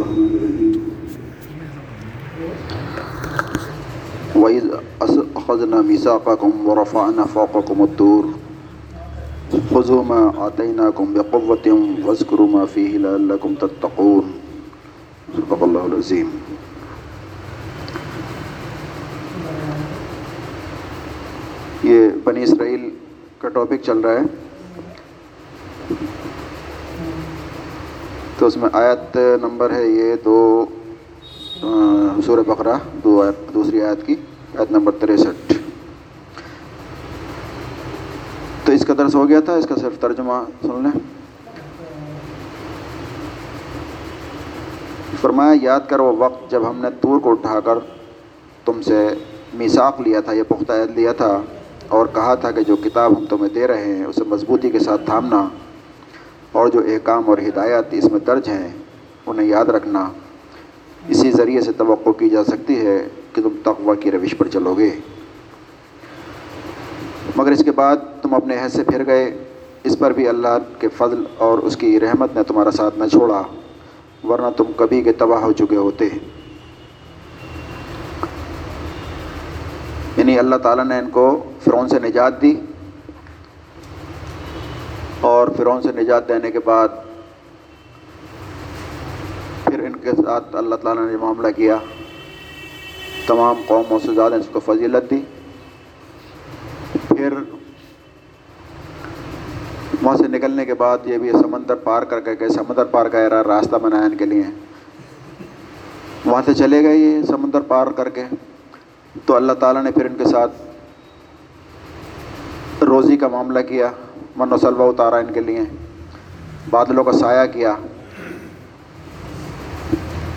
الرحمن الرحیم وَإِذْ أَخَذْنَا مِيثَاقَكُمْ وَرَفَعْنَا فَوْقَكُمُ الطُّورَ. خُذُوا مَا آتَيْنَاكُمْ بِقُوَّةٍ وَاذْكُرُوا مَا فِيهِ لَعَلَّكُمْ تَتَّقُونَ. صدق اللہ العظیم. یہ بنی اسرائیل کا ٹاپک چل رہا ہے۔ تو اس میں آیت نمبر ہے یہ دو سورہ بقرہ، دو آیت، دوسری آیت کی، آیت نمبر تریسٹھ۔ تو اس کا درس ہو گیا تھا، اس کا صرف ترجمہ سن لیں۔ فرمایا، یاد کر وہ وقت جب ہم نے تور کو اٹھا کر تم سے میساق لیا تھا، یہ پختہ عید لیا تھا اور کہا تھا کہ جو کتاب ہم تمہیں دے رہے ہیں، اسے مضبوطی کے ساتھ تھامنا۔ اور جو احکام اور ہدایات اس میں درج ہیں، انہیں یاد رکھنا۔ اسی ذریعے سے توقع کی جا سکتی ہے کہ تم تقوی کی روش پر چلو گے۔ مگر اس کے بعد تم اپنے عہد سے پھر گئے۔ اس پر بھی اللہ کے فضل اور اس کی رحمت نے تمہارا ساتھ نہ چھوڑا، ورنہ تم کبھی کے تباہ ہو چکے ہوتے۔ یعنی اللہ تعالیٰ نے ان کو فرعون سے نجات دی۔ اور فرعون سے نجات دینے کے بعد پھر ان کے ساتھ اللہ تعالیٰ نے معاملہ کیا۔ تمام قوموں سے زیادہ اس کو فضیلت دی۔ پھر وہاں سے نکلنے کے بعد یہ بھی سمندر پار کر کے سمندر پار کا ایرا راستہ بنایا ان کے لیے۔ وہاں سے چلے گئے یہ سمندر پار کر کے۔ تو اللہ تعالیٰ نے پھر ان کے ساتھ روزی کا معاملہ کیا۔ من و سلوہ اتارا ان کے لیے۔ بادلوں کا سایہ کیا۔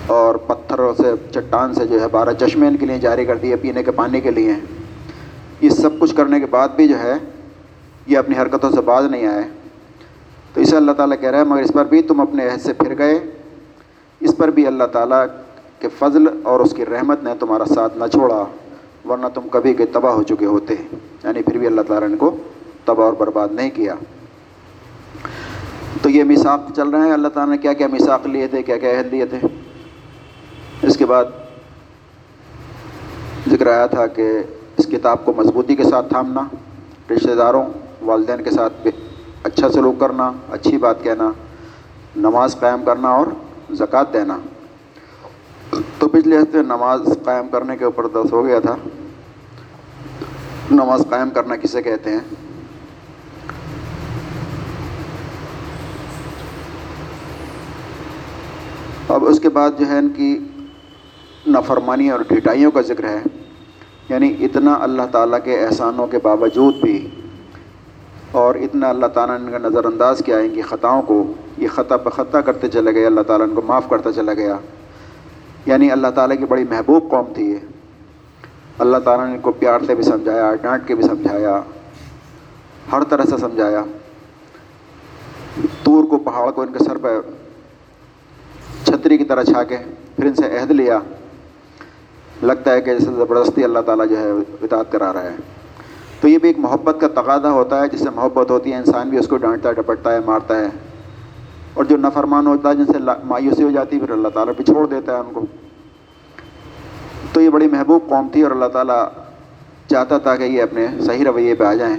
اور پتھروں سے، چٹان سے جو ہے بارہ چشمے ان کے لیے جاری کر دیے پینے کے پانی کے لیے۔ یہ سب کچھ کرنے کے بعد بھی جو ہے، یہ اپنی حرکتوں سے باز نہیں آئے۔ تو اسے اللہ تعالیٰ کہہ رہا ہے، مگر اس پر بھی تم اپنے عہد سے پھر گئے۔ اس پر بھی اللہ تعالیٰ کے فضل اور اس کی رحمت نے تمہارا ساتھ نہ چھوڑا، ورنہ تم کبھی کے تباہ ہو چکے ہوتے۔ یعنی پھر بھی اللہ تعالیٰ نے کو تباہ اور برباد نہیں کیا۔ تو یہ میساق چل رہے ہیں اللہ تعالیٰ نے کیا کیا میساق لیے تھے کیا کیا عہد لیے تھے؟ اس کے بعد ذکر آیا تھا کہ اس کتاب کو مضبوطی کے ساتھ تھامنا، رشتہ داروں، والدین کے ساتھ اچھا سلوک کرنا، اچھی بات کہنا، نماز قائم کرنا اور زکوٰۃ دینا۔ تو پچھلے ہفتے نماز قائم کرنے کے اوپر دس ہو گیا تھا۔ نماز قائم کرنا کسے کہتے ہیں؟ اب اس کے بعد جو ہے ان کی نافرمانی اور ڈھٹائیوں کا ذکر ہے۔ یعنی اتنا اللہ تعالیٰ کے احسانوں کے باوجود بھی اور اتنا اللہ تعالیٰ نے ان کا نظر انداز کیا ان کی خطاؤں کو۔ یہ خطا پہ خطا کرتے چلے گئے، اللہ تعالیٰ ان کو معاف کرتا چلا گیا۔ یعنی اللہ تعالیٰ کی بڑی محبوب قوم تھی یہ۔ اللہ تعالیٰ نے ان کو پیار سے بھی سمجھایا، ڈانٹ کے بھی سمجھایا، ہر طرح سے سمجھایا۔ تور کو، پہاڑ کو ان کے سر پہ چھتری کی طرح چھا کے پھر ان سے عہد لیا۔ لگتا ہے کہ جیسے زبردستی اللہ تعالیٰ جو ہے اطاعت کرا رہا ہے۔ تو یہ بھی ایک محبت کا تقاضا ہوتا ہے، جس سے محبت ہوتی ہے، انسان بھی اس کو ڈانٹتا ہے، ڈپٹتا ہے، مارتا ہے۔ اور جو نفرمان ہوتا ہے، جن سے مایوسی ہو جاتی ہے، پھر اللہ تعالیٰ بھی چھوڑ دیتا ہے ان کو۔ تو یہ بڑی محبوب قوم تھی اور اللہ تعالیٰ چاہتا تھا کہ یہ اپنے صحیح رویے پہ آ جائیں۔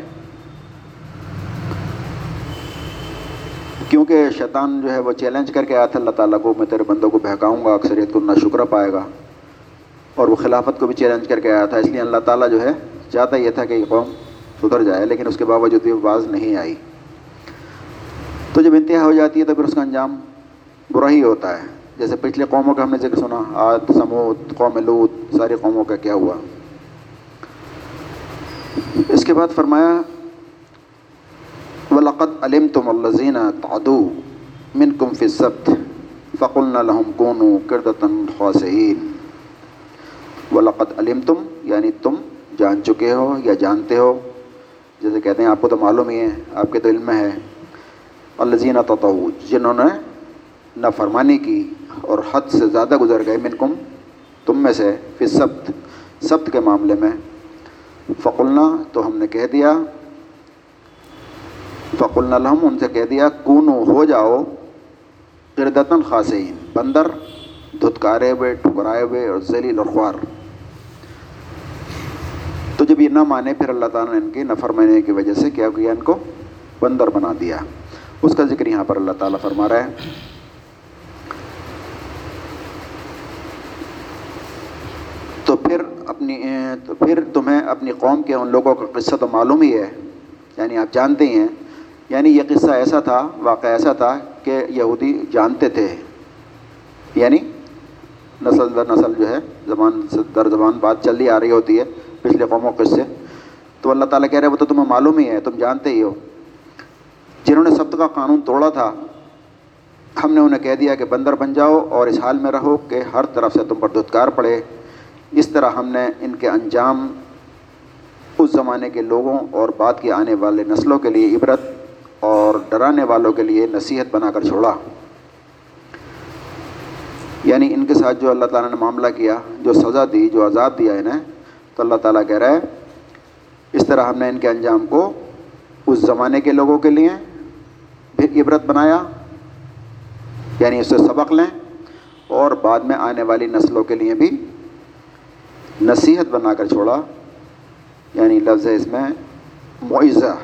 کیونکہ شیطان جو ہے وہ چیلنج کر کے آیا تھا، اللہ تعالیٰ کو، میں تیرے بندوں کو بہکاؤں گا، اکثریت کو نہ شکر پائے گا۔ اور وہ خلافت کو بھی چیلنج کر کے آیا تھا، اس لیے اللہ تعالیٰ جو ہے چاہتا یہ تھا کہ یہ قوم سدھر جائے، لیکن اس کے باوجود بھی باز نہیں آئی۔ تو جب انتہا ہو جاتی ہے تو پھر اس کا انجام برا ہی ہوتا ہے۔ جیسے پچھلے قوموں کا ہم نے ذکر سنا، آد، سمود، قوم لوت، ساری قوموں کا کیا ہوا۔ اس کے بعد فرمایا ولاقت علم تم الزین تعدو من کم فصت فقل لہم کون کردتاً خواسین ولاقت علم تم یعنی تم جان چکے ہو یا جانتے ہو؟ جیسے کہتے ہیں، آپ کو تو معلوم ہی ہے، آپ کے تو علم میں ہے۔ الزین تو جنہوں نے نافرمانی کی اور حد سے زیادہ گزر گئے من کم تم میں سے پھر سبت سبت کے معاملے میں۔ فقلنا، تو ہم نے کہہ دیا فقلنا لہم ان سے کہہ دیا، کونو، ہو جاؤ۔ قردتاً خاصین، بندر، دھتکارے ہوئے، ٹھکرائے ہوئے، اور ذلیل اور خوار۔ تو جب یہ نہ مانے، پھر اللہ تعالیٰ نے ان کی نفرمانے کی وجہ سے کیا کیا؟ ان کو بندر بنا دیا۔ اس کا ذکر یہاں پر اللہ تعالیٰ فرما رہا ہے۔ تو پھر اپنی، تو پھر تمہیں اپنی قوم کے ان لوگوں کا قصہ تو معلوم ہی ہے یعنی آپ جانتے ہی ہیں۔ یعنی یہ قصہ ایسا تھا، واقعہ ایسا تھا کہ یہودی جانتے تھے۔ یعنی نسل در نسل جو ہے، زبان در زبان بات چل آ رہی ہوتی ہے پچھلے قوموں قصے۔ تو اللہ تعالیٰ کہہ رہے وہ تو تمہیں معلوم ہی ہے، تم جانتے ہی ہو۔ جنہوں نے سبت کا قانون توڑا تھا، ہم نے انہیں کہہ دیا کہ بندر بن جاؤ اور اس حال میں رہو کہ ہر طرف سے تم پر دھتکار پڑے۔ اس طرح ہم نے ان کے انجام، اس زمانے کے لوگوں اور بعد کے آنے والے نسلوں کے لیے عبرت اور ڈرانے والوں کے لیے نصیحت بنا کر چھوڑا۔ یعنی ان کے ساتھ جو اللہ تعالیٰ نے معاملہ کیا، جو سزا دی، جو عذاب دیا انہیں، تو اللہ تعالیٰ کہہ رہا ہے، اس طرح ہم نے ان کے انجام کو اس زمانے کے لوگوں کے لیے پھر عبرت بنایا یعنی اس سے سبق لیں، اور بعد میں آنے والی نسلوں کے لیے بھی نصیحت بنا کر چھوڑا۔ یعنی لفظ ہے اس میں معیزہ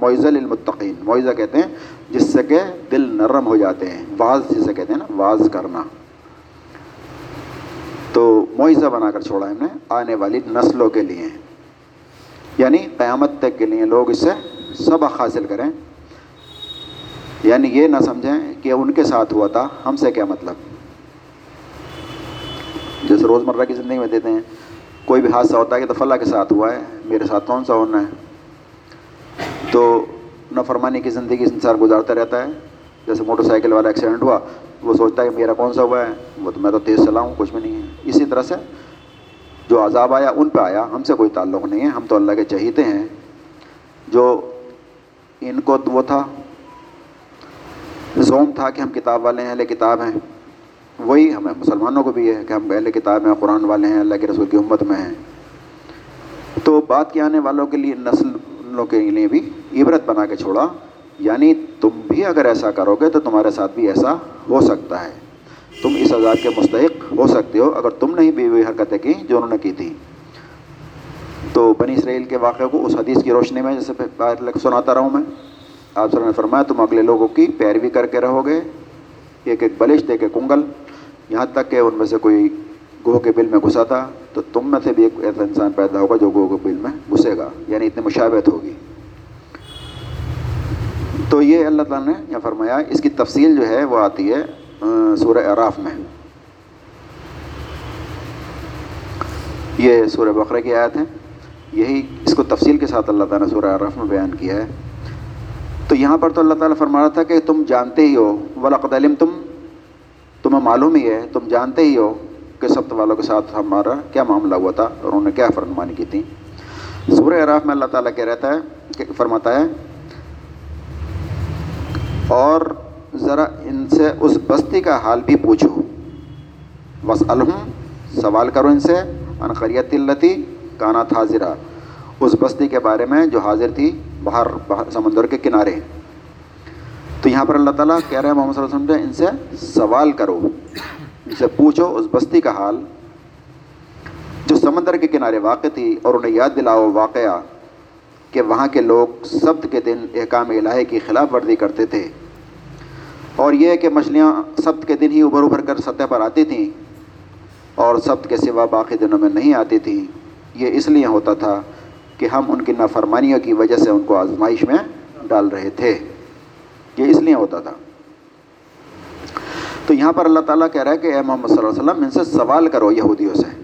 معیزہ للمتقین، معیزہ کہتے ہیں جس سے کہ دل نرم ہو جاتے ہیں، واز جسے کہتے ہیں نا، واز کرنا۔ تو معیزہ بنا کر چھوڑا ہم نے آنے والی نسلوں کے لیے۔ یعنی قیامت تک کے لیے لوگ اس سے سبق حاصل کریں۔ یعنی یہ نہ سمجھیں کہ ان کے ساتھ ہوا تھا، ہم سے کیا مطلب؟ جیسے روزمرہ کی زندگی میں دیتے ہیں، کوئی بھی حادثہ ہوتا ہے کہ تو فلاں کے ساتھ ہوا ہے، میرے ساتھ کون سا ہونا ہے؟ تو نفرمانی کی زندگی انسان گزارتا رہتا ہے۔ جیسے موٹر سائیکل والا ایکسیڈنٹ ہوا، وہ سوچتا ہے کہ میرا کون سا ہوا ہے؟ وہ تو میں تو تیز چلاؤں کچھ بھی نہیں ہے۔ اسی طرح سے جو عذاب آیا، ان پہ آیا۔ ہم سے کوئی تعلق نہیں ہے۔ ہم تو اللہ کے چہیتے ہیں۔ جو ان کو وہ تھا، زوم تھا کہ ہم کتاب والے ہیں، اہل کتاب ہیں۔ وہی ہمیں، مسلمانوں کو بھی ہے کہ ہم اہل کتاب ہیں، قرآن والے ہیں، اللہ کے رسول کی امت میں ہیں۔ تو بات کے آنے والوں کے لیے نسل نسلوں کے لیے بھی عبرت بنا کے چھوڑا۔ یعنی تم بھی اگر ایسا کرو گے تو تمہارے ساتھ بھی ایسا ہو سکتا ہے۔ تم اس آزاد کے مستحق ہو سکتے ہو اگر تم نہیں بھی وہی حرکتیں کی جو انہوں نے کی تھی۔ تو بنی اسرائیل کے واقعے کو اس حدیث کی روشنی میں جیسے سناتا رہوں میں۔ آپ سر نے فرمایا، تم اگلے لوگوں کی پیروی کر کے رہو گے۔ ایک ایک بلشت ایک ایک کنگل یہاں تک کہ ان میں سے کوئی گوہ کے بل میں گھسا تھا، تو تم میں سے بھی ایک ایسا انسان پیدا ہوگا جو گوہ کے بل میں گھسے گا یعنی اتنی مشابت ہوگی۔ تو یہ اللہ تعالیٰ نے یہاں فرمایا، اس کی تفصیل جو ہے وہ آتی ہے سورہ عراف میں۔ یہ سورہ بقرہ کی آیت ہے۔ یہی اس کو تفصیل کے ساتھ اللہ تعالیٰ نے سورہ عراف میں بیان کیا ہے۔ تو یہاں پر تو اللہ تعالیٰ فرما رہا تھا کہ تم جانتے ہی ہو ولاقد علم تم تمہیں معلوم ہی ہے، تم جانتے ہی ہو۔ کہ سبت والوں کے ساتھ ہمارا کیا معاملہ ہوا تھا اور انہوں نے کیا فرمانی کی تھی؟ سورہ عراف میں اللہ تعالیٰ کہہ رہتا ہے کہ فرماتا ہے، اور ذرا ان سے اس بستی کا حال بھی پوچھو۔ بس الحم سوال کرو ان سے انقریت التی کانات حاضرہ اس بستی کے بارے میں جو حاضر تھی باہر سمندر کے کنارے۔ تو یہاں پر اللہ تعالیٰ کہہ رہے ہیں محمد صلی اللہ علیہ وسلم ان سے سوال کرو۔ سے پوچھو اس بستی کا حال، جو سمندر کے کنارے واقع تھی اور انہیں یاد دلاؤ واقعہ کہ وہاں کے لوگ سبت کے دن احکام الہی کی خلاف ورزی کرتے تھے۔ اور یہ کہ مچھلیاں سبت کے دن ہی ابھر ابھر کر سطح پر آتی تھیں اور سبت کے سوا باقی دنوں میں نہیں آتی تھیں، یہ اس لیے ہوتا تھا کہ ہم ان کی نافرمانیوں کی وجہ سے ان کو آزمائش میں ڈال رہے تھے۔ یہ اس لیے ہوتا تھا۔ تو یہاں پر اللہ تعالیٰ کہہ رہا ہے کہ اے محمد صلی اللہ علیہ وسلم، ان سے سوال کرو یہودیوں سے۔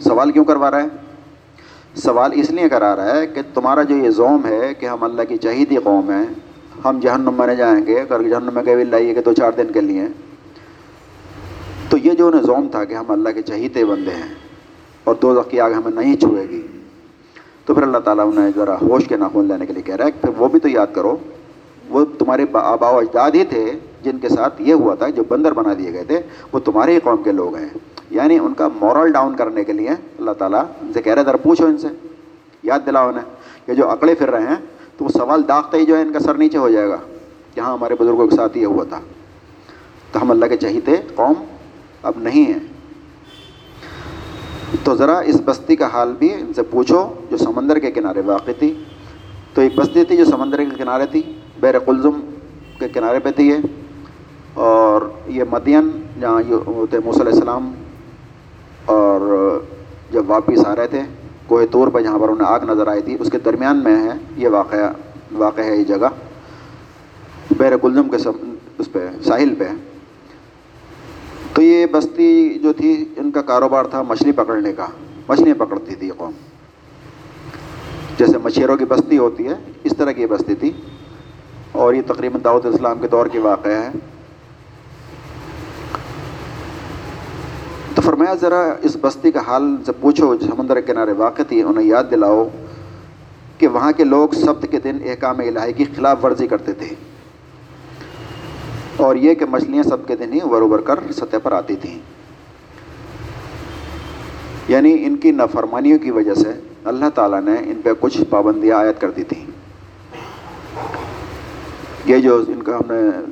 سوال کیوں کروا رہا ہے؟ سوال اس لیے کرا رہا ہے کہ تمہارا جو یہ زوم ہے کہ ہم اللہ کی چہیدی قوم ہیں، ہم جہنم میں جائیں گے، اگر جہنم میں کہ لائیے کہ دو چار دن کے لیے۔ تو یہ جو انہیں زوم تھا کہ ہم اللہ کے چہیتے بندے ہیں اور دو کی آگ ہمیں نہیں چھوئے گی، تو پھر اللہ تعالیٰ انہیں ذرا ہوش کے ناخون لینے کے لیے کہہ رہا ہے پھر وہ بھی تو یاد کرو، وہ تمہارے آبا و اجداد ہی تھے۔ جن کے ساتھ یہ ہوا تھا، جو بندر بنا دیے گئے تھے، وہ تمہارے ہی قوم کے لوگ ہیں۔ یعنی ان کا مورل ڈاؤن کرنے کے لیے اللہ تعالیٰ ان سے کہہ رہے ذرا پوچھو ان سے، یاد دلاؤ انہیں کہ جو عقلے پھر رہے ہیں، تو وہ سوال داغتے ہی جو ہے ان کا سر نیچے ہو جائے گا۔ کہ ہاں ہمارے بزرگوں کے ساتھ یہ ہوا تھا۔ تو ہم اللہ کے چہیتے قوم اب نہیں ہیں۔ تو ذرا اس بستی کا حال بھی ان سے پوچھو، جو سمندر کے کنارے واقع تھی۔ تو ایک بستی تھی جو سمندر کے کنارے تھی، بیر قلزم کے کنارے پہ تھی یہ۔ اور یہ مدین جہاں یہ موسیٰ علیہ السلام اور جب واپس آ رہے تھے، کوہ طور پہ جہاں پر انہیں آگ نظر آئی تھی، اس کے درمیان میں ہے، یہ واقعہ واقع ہے یہ جگہ بیر کلزم کے سب اس پہ، ساحل پہ۔ تو یہ بستی جو تھی، ان کا کاروبار تھا مچھلی پکڑنے کا۔ مچھلیاں پکڑتی تھی یہ قوم۔ جیسے مچھیروں کی بستی ہوتی ہے، اس طرح کی یہ بستی تھی۔ اور یہ تقریباً دعوت اسلام کے دور کی واقعہ ہے۔ فرمایا ذرا اس بستی کا حال سے پوچھو، سمندر کنارے واقع تھی، انہیں یاد دلاؤ کہ وہاں کے لوگ سبت کے دن احکام الہی کی خلاف ورزی کرتے تھے۔ اور یہ کہ مچھلیاں سب کے دن ہی ور ابر کر سطح پر آتی تھیں۔ یعنی ان کی نافرمانیوں کی وجہ سے اللہ تعالیٰ نے ان پہ کچھ پابندیاں عائد کر دی تھیں۔ یہ جو ان کا ہم نے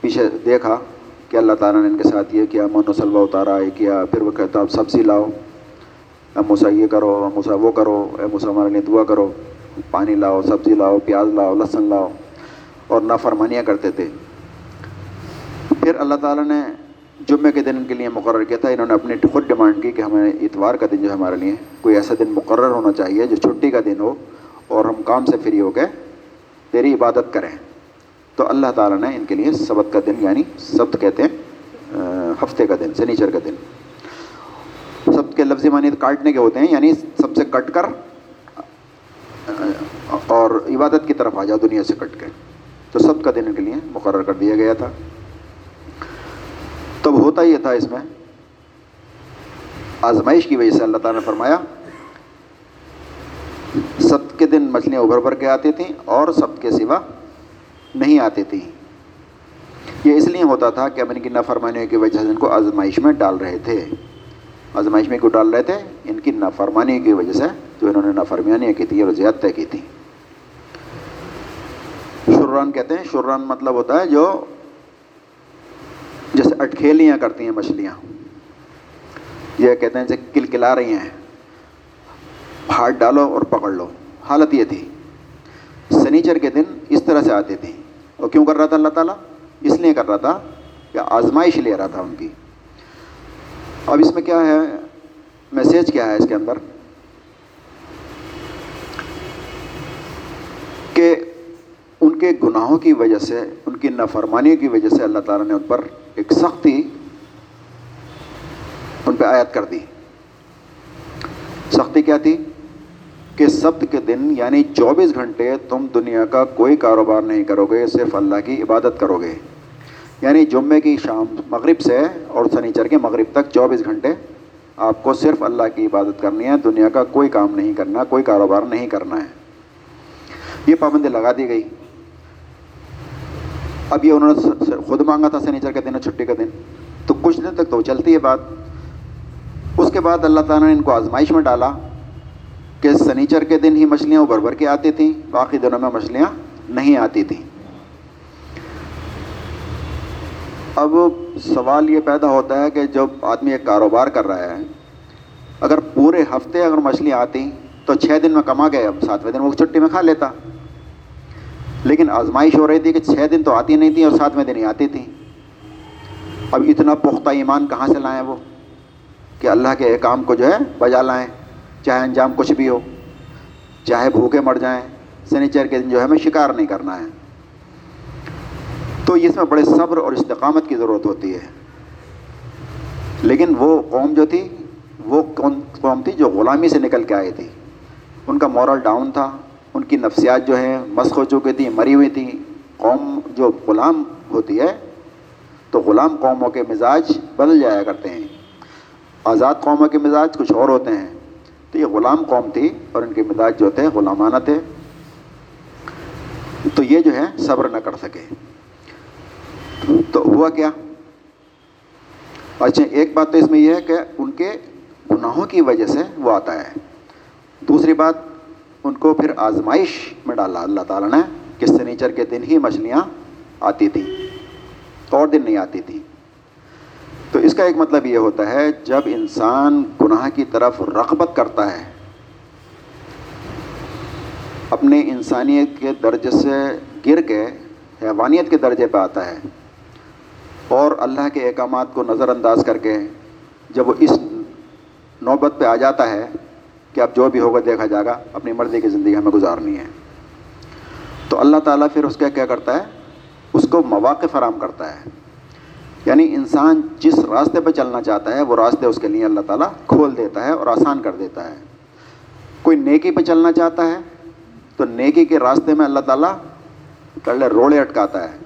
پیچھے دیکھا کہ اللہ تعالیٰ نے ان کے ساتھ یہ کیا من و سلوا اتارا، یہ کیا، پھر وہ کہتا، اب سبزی لاؤ، اے موسا یہ کرو، اے موسا وہ کرو، اے موسا ہمارے لیے دعا کرو، پانی لاؤ، سبزی لاؤ، پیاز لاؤ، لہسن لاؤ، اور نافرمانیاں کرتے تھے۔ پھر اللہ تعالیٰ نے جمعے کے دن ان کے لیے مقرر کیا تھا، انہوں نے اپنی خود ڈیمانڈ کی کہ ہمیں اتوار کا دن جو ہے ہمارے لیے کوئی ایسا دن مقرر ہونا چاہیے جو چھٹی کا دن ہو اور ہم کام سے فری ہو کے تیری عبادت کریں۔ تو اللہ تعالیٰ نے ان کے لیے سبت کا دن یعنی سبت کہتے ہیں ہفتے کا دن سنیچر کا دن۔ سبت کے لفظی معنی کاٹنے کے ہوتے ہیں یعنی سب سے کٹ کر اور عبادت کی طرف آ جاؤ، دنیا سے کٹ کے۔ تو سب کا دن ان کے لیے مقرر کر دیا گیا تھا۔ تب ہوتا یہ تھا اس میں، آزمائش کی وجہ سے اللہ تعالیٰ نے فرمایا سب کے دن مچھلیاں ابھر بھر کے آتی تھیں اور سب کے سوا نہیں آتی تھیں یہ اس لیے ہوتا تھا کہ اب ان کی نافرمانیوں کی وجہ سے ان کو آزمائش میں ڈال رہے تھے۔ آزمائش میں کیوں ڈال رہے تھے؟ ان کی نافرمانی کی وجہ سے جو انہوں نے نافرمانیاں کی تھیں اور زیادتیں کی تھیں۔ شران کہتے ہیں، شران مطلب ہوتا ہے جو جیسے اٹکھیلیاں کرتی ہیں مچھلیاں۔ یہ کہتے ہیں جیسے کل کلا رہی ہیں۔ ہاتھ ڈالو اور پکڑ لو۔ حالت یہ تھی۔ سنیچر کے دن اس طرح سے آتی تھی اور کیوں کر رہا تھا اللہ تعالیٰ؟ اس لیے کر رہا تھا کہ آزمائش لے رہا تھا ان کی۔ اب اس میں کیا ہے؟ میسیج کیا ہے اس کے اندر؟ کہ ان کے گناہوں کی وجہ سے، ان کی نافرمانی کی وجہ سے اللہ تعالیٰ نے ان پر ایک سختی ان پہ آیت کر دی۔ سختی کیا تھی؟ کہ سبت کے دن یعنی چوبیس گھنٹے تم دنیا کا کوئی کاروبار نہیں کرو گے، صرف اللہ کی عبادت کرو گے۔ یعنی جمعے کی شام مغرب سے اور سنیچر کے مغرب تک چوبیس گھنٹے آپ کو صرف اللہ کی عبادت کرنی ہے، دنیا کا کوئی کام نہیں کرنا، کوئی کاروبار نہیں کرنا ہے۔ یہ پابندی لگا دی گئی۔ اب یہ انہوں نے خود مانگا تھا سنیچر کا دن اور چھٹی کا دن۔ تو کچھ دن تک تو چلتی ہے بات۔ اس کے بعد اللہ تعالیٰ نے ان کو آزمائش میں ڈالا۔ کہ سنیچر کے دن ہی مچھلیاں ابھر بھر کے آتی تھیں، باقی دنوں میں مچھلیاں نہیں آتی تھیں۔ اب سوال یہ پیدا ہوتا ہے کہ جب آدمی ایک کاروبار کر رہا ہے، اگر پورے ہفتے اگر مچھلیاں آتی تو چھ دن میں کما گئے اب ساتویں دن وہ چھٹی میں کھا لیتا۔ لیکن آزمائش ہو رہی تھی کہ چھ دن تو آتی نہیں تھیں اور ساتویں دن ہی آتی تھیں اب اتنا پختہ ایمان کہاں سے لائیں وہ؟ کہ اللہ کے احکام کو جو ہے بجا لائیں۔ چاہے انجام کچھ بھی ہو، چاہے بھوکے مر جائیں، سنیچر کے دن جو ہے ہمیں شکار نہیں کرنا ہے۔ تو اس میں بڑے صبر اور استقامت کی ضرورت ہوتی ہے۔ لیکن وہ قوم جو تھی، وہ قوم تھی جو غلامی سے نکل کے آئی تھی۔ ان کا مورل ڈاؤن تھا، ان کی نفسیات جو ہیں مسخ ہو چکی تھیں، مری ہوئی تھیں۔ قوم جو غلام ہوتی ہے، تو غلام قوموں کے مزاج بدل جایا کرتے ہیں۔ آزاد قوموں کے مزاج کچھ اور ہوتے ہیں۔ تو یہ غلام قوم تھی اور ان کے مزاج جو تھے غلامانہ تھے۔ تو یہ جو ہے صبر نہ کر سکے۔ تو ہوا کیا؟ اچھا ایک بات تو اس میں یہ ہے کہ ان کے گناہوں کی وجہ سے وہ آتا ہے۔ دوسری بات، ان کو پھر آزمائش میں ڈالا۔ اللہ تعالیٰ نے کہ سنیچر کے دن ہی مچھلیاں آتی تھیں اور دن نہیں آتی تھیں۔ تو اس کا ایک مطلب یہ ہوتا ہے، جب انسان گناہ کی طرف رغبت کرتا ہے، اپنے انسانیت کے درجے سے گر کے، حیوانیت کے درجے پہ آتا ہے اور اللہ کے احکامات کو نظر انداز کر کے جب وہ اس نوبت پہ آ جاتا ہے کہ اب جو بھی ہوگا دیکھا جائے گا، اپنی مرضی کی زندگی ہمیں گزارنی ہے۔ تو اللہ تعالیٰ پھر اس کا کیا کرتا ہے؟ اس کو مواقع فراہم کرتا ہے۔ یعنی انسان جس راستے پہ چلنا چاہتا ہے، وہ راستے اس کے لیے اللہ تعالیٰ کھول دیتا ہے اور آسان کر دیتا ہے۔ کوئی نیکی پہ چلنا چاہتا ہے، تو نیکی کے راستے میں اللہ تعالیٰ کر لے، روڑے اٹکاتا ہے۔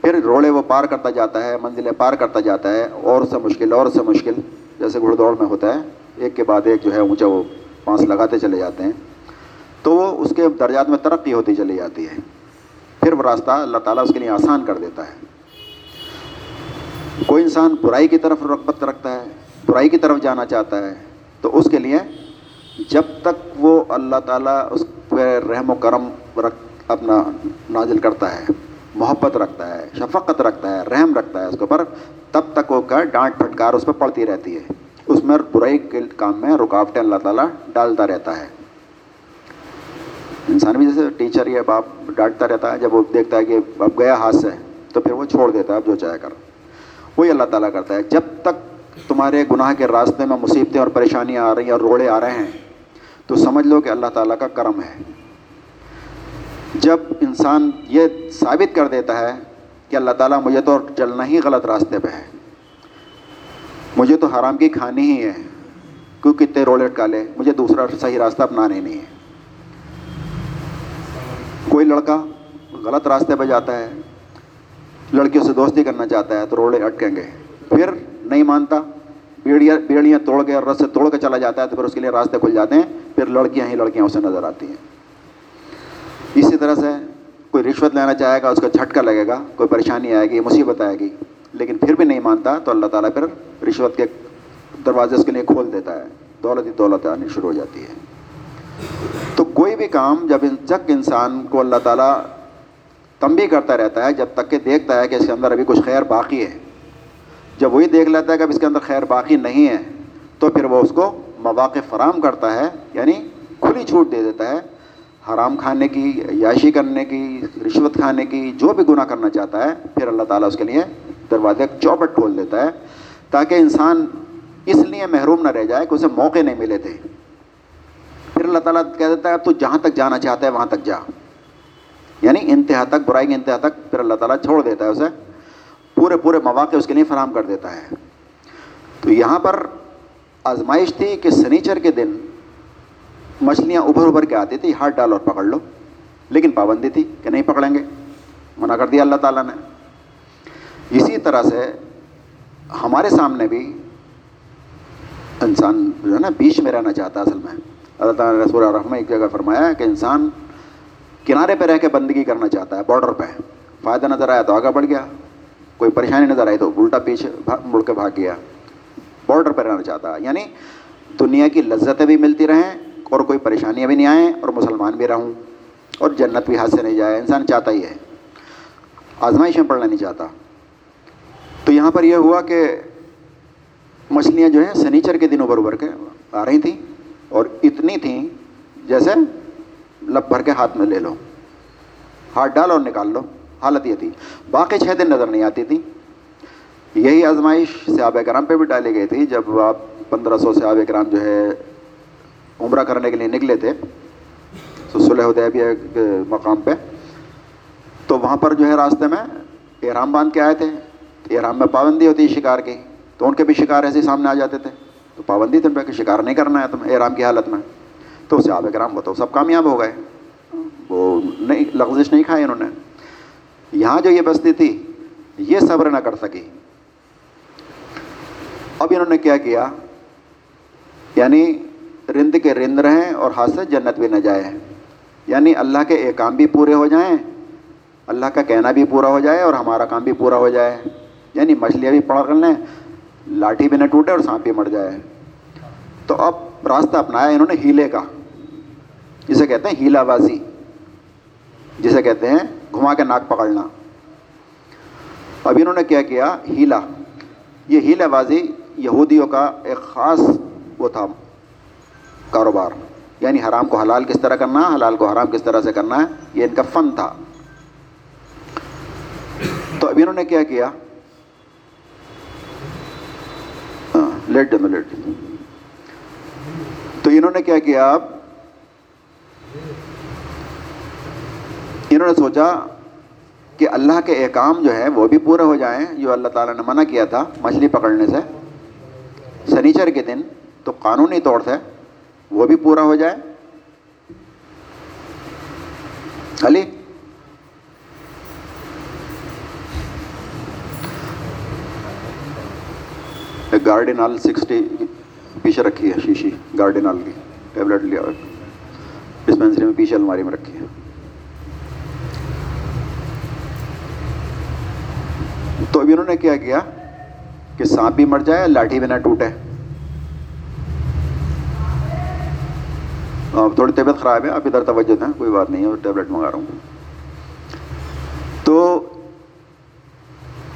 پھر روڑے وہ پار کرتا جاتا ہے، منزلیں پار کرتا جاتا ہے، اور سے مشکل، اور سے مشکل۔ جیسے گھڑ دوڑ میں ہوتا ہے، ایک کے بعد ایک جو ہے اونچا وہ پانس لگاتے چلے جاتے ہیں۔ تو وہ اس کے درجات میں ترقی ہوتی چلی جاتی ہے۔ پھر وہ راستہ اللہ تعالیٰ اس کے لیے آسان کر دیتا ہے۔ کوئی انسان برائی کی طرف رغبت رکھتا ہے، برائی کی طرف جانا چاہتا ہے، تو اس کے لیے جب تک وہ اللہ تعالیٰ اس پہ رحم و کرم رکھ، اپنا نازل کرتا ہے، محبت رکھتا ہے، شفقت رکھتا ہے، رحم رکھتا ہے اس کے اوپر، تب تک وہ کا ڈانٹ پھٹکار اس پہ پڑتی رہتی ہے۔ اس میں برائی کے کام میں رکاوٹیں اللہ تعالیٰ ڈالتا رہتا ہے۔ انسان بھی جیسے ٹیچر یا باپ ڈانٹتا رہتا ہے، جب وہ دیکھتا ہے کہ اب گیا ہاتھ سے، تو پھر وہ چھوڑ دیتا ہے، اب جو چاہے کر۔ وہی اللہ تعالیٰ کرتا ہے۔ جب تک تمہارے گناہ کے راستے میں مصیبتیں اور پریشانیاں آ رہی ہیں اور روڑے آ رہے ہیں، تو سمجھ لو کہ اللہ تعالیٰ کا کرم ہے۔ جب انسان یہ ثابت کر دیتا ہے کہ اللہ تعالیٰ مجھے تو چلنا ہی غلط راستے پہ ہے، مجھے تو حرام کی کھانی ہی ہے، کیوں کتنے رولٹ کا لے مجھے دوسرا صحیح راستہ اپنانے نہیں ہے۔ کوئی لڑکا غلط راستے پہ جاتا ہے لڑکیوں سے دوستی کرنا چاہتا ہے تو روڑے اٹکیں گے۔ پھر نہیں مانتا، بیڑیاں بیڑیاں توڑ کے اور رس سے توڑ کے چلا جاتا ہے تو پھر اس کے لیے راستے کھل جاتے ہیں۔ پھر لڑکیاں ہی لڑکیاں اسے نظر آتی ہیں۔ اسی طرح سے کوئی رشوت لینا چاہے گا، اس کا جھٹکا لگے گا، کوئی پریشانی آئے گی، مصیبت آئے گی، لیکن پھر بھی نہیں مانتا تو اللہ تعالیٰ پھر رشوت کے دروازے اس کے لیے کھول دیتا ہے۔ دولت ہی دولت آنی شروع ہو جاتی ہے۔ تو کوئی بھی کام، جب جب انسان کو اللہ تعالیٰ تنبی کرتا رہتا ہے جب تک کہ دیکھتا ہے کہ اس کے اندر ابھی کچھ خیر باقی ہے۔ جب وہی دیکھ لیتا ہے کہ اب اس کے اندر خیر باقی نہیں ہے، تو پھر وہ اس کو مواقع فراہم کرتا ہے یعنی کھلی چھوٹ دے دیتا ہے۔ حرام کھانے کی یاشی کرنے کی، رشوت کھانے کی، جو بھی گناہ کرنا چاہتا ہے، پھر اللہ تعالیٰ اس کے لیے دروازے چوپٹ کھول دیتا ہے تاکہ انسان اس لیے محروم نہ رہ جائے کہ اسے موقع نہیں ملے تھے۔ پھر اللہ تعالیٰ کہہ دیتا ہے، اب تو جہاں تک جانا چاہتا ہے، وہاں تک جا۔ یعنی انتہا تک، برائی کے انتہا تک پھر اللہ تعالیٰ چھوڑ دیتا ہے اسے، پورے پورے مواقع اس کے لیے فراہم کر دیتا ہے۔ تو یہاں پر آزمائش تھی کہ سنیچر کے دن مچھلیاں ابھر ابھر کے آتی تھی، ہاتھ ڈال اور پکڑ لو۔ لیکن پابندی تھی کہ نہیں پکڑیں گے۔ منع کر دیا اللہ تعالیٰ نے۔ اسی طرح سے ہمارے سامنے بھی انسان جو ہے نا، بیچ میں رہنا چاہتا ہے اصل میں۔ اللہ تعالیٰ نے رسول الرحمٰ ایک جگہ فرمایا کہ انسان کنارے پہ رہ کے بندگی کرنا چاہتا ہے باڈر پہ۔ فائدہ نظر آیا تو آگے بڑھ گیا۔ کوئی پریشانی نظر آئی تو الٹا پیچھے مڑ کے بھاگ گیا۔ باڈر پہ رہنا چاہتا ہے۔ یعنی دنیا کی لذتیں بھی ملتی رہیں اور کوئی پریشانیاں بھی نہیں آئیں اور مسلمان بھی رہوں اور جنت بھی ہاتھ سے نہیں جائے۔ انسان چاہتا ہی ہے۔ آزمائش میں پڑھنا نہیں چاہتا۔ تو یہاں پر یہ ہوا کہ مچھلیاں جو ہیں سنیچر کے دن ابھر ابھر کے آ رہی تھیں اور اتنی تھیں جیسے لپ بھر کے ہاتھ میں لے لو۔ ہاتھ ڈال اور نکال لو۔ حالت یہ تھی۔ باقی چھ دن نظر نہیں آتی تھی۔ یہی آزمائش صحابہ کرام پہ بھی ڈالی گئی تھی۔ جب آپ پندرہ سو صحابہ کرام جو ہے عمرہ کرنے کے لیے نکلے تھے، تو صلح حدیبیہ کے مقام پہ، تو وہاں پر جو ہے راستے میں احرام باندھ کے آئے تھے۔ احرام میں پابندی ہوتی ہے شکار کی۔ تو ان کے بھی شکار ایسے سامنے آ جاتے تھے۔ تو پابندی تم پہ کہ شکار نہیں کرنا ہے تم احرام کی حالت میں۔ تو صحابہ کرام وہ سب کامیاب ہو گئے۔ وہ نہیں، لغزش نہیں کھائی انہوں نے۔ یہاں جو یہ بستی تھی، یہ صبر نہ کر سکی۔ اب انہوں نے کیا کیا؟ یعنی رند کے رند رہیں اور ہاتھ سے جنت بھی نہ جائے۔ یعنی اللہ کے ایک کام بھی پورے ہو جائیں، اللہ کا کہنا بھی پورا ہو جائے اور ہمارا کام بھی پورا ہو جائے۔ یعنی مچھلیاں بھی پڑھ کر لیں، لاٹھی بھی نہ ٹوٹے اور سانپ بھی مر جائے۔ تو اب راستہ اپنایا انہوں نے ہیلے کا جسے کہتے ہیں ہیلا بازی جسے کہتے ہیں گھما کے ناک پکڑنا۔ اب انہوں نے کیا کیا؟ ہیلا۔ یہ ہیلہ بازی یہودیوں کا ایک خاص وہ تھا کاروبار۔ یعنی حرام کو حلال کس طرح کرنا ہے حلال کو حرام کس طرح سے کرنا ہے یہ ان کا فن تھا۔ تو اب انہوں نے کیا کیا؟ لیٹ ہاں، لیٹ انہوں نے کیا کیا؟ اب انہوں نے سوچا کہ اللہ کے احکام جو ہے وہ بھی پورے ہو جائیں، جو اللہ تعالیٰ نے منع کیا تھا مچھلی پکڑنے سے۔ سنیچر کے دن تو قانونی طور سے وہ بھی پورا ہو جائے۔ علی؟ گارڈن آل سکسٹی پیچھے رکھی ہے، شیشی گارڈن آل کی ٹیبلٹ لیا ڈسپینسری میں پیچھے الماری میں رکھی ہے۔ تو ابھی انہوں نے کیا کیا کہ سانپ بھی مر جائے، لاٹھی بھی نہ ٹوٹے۔ تھوڑی طبیعت خراب ہے، آپ ادھر توجہ دیں، کوئی بات نہیں ہے، ٹیبلٹ منگا رہا ہوں۔ تو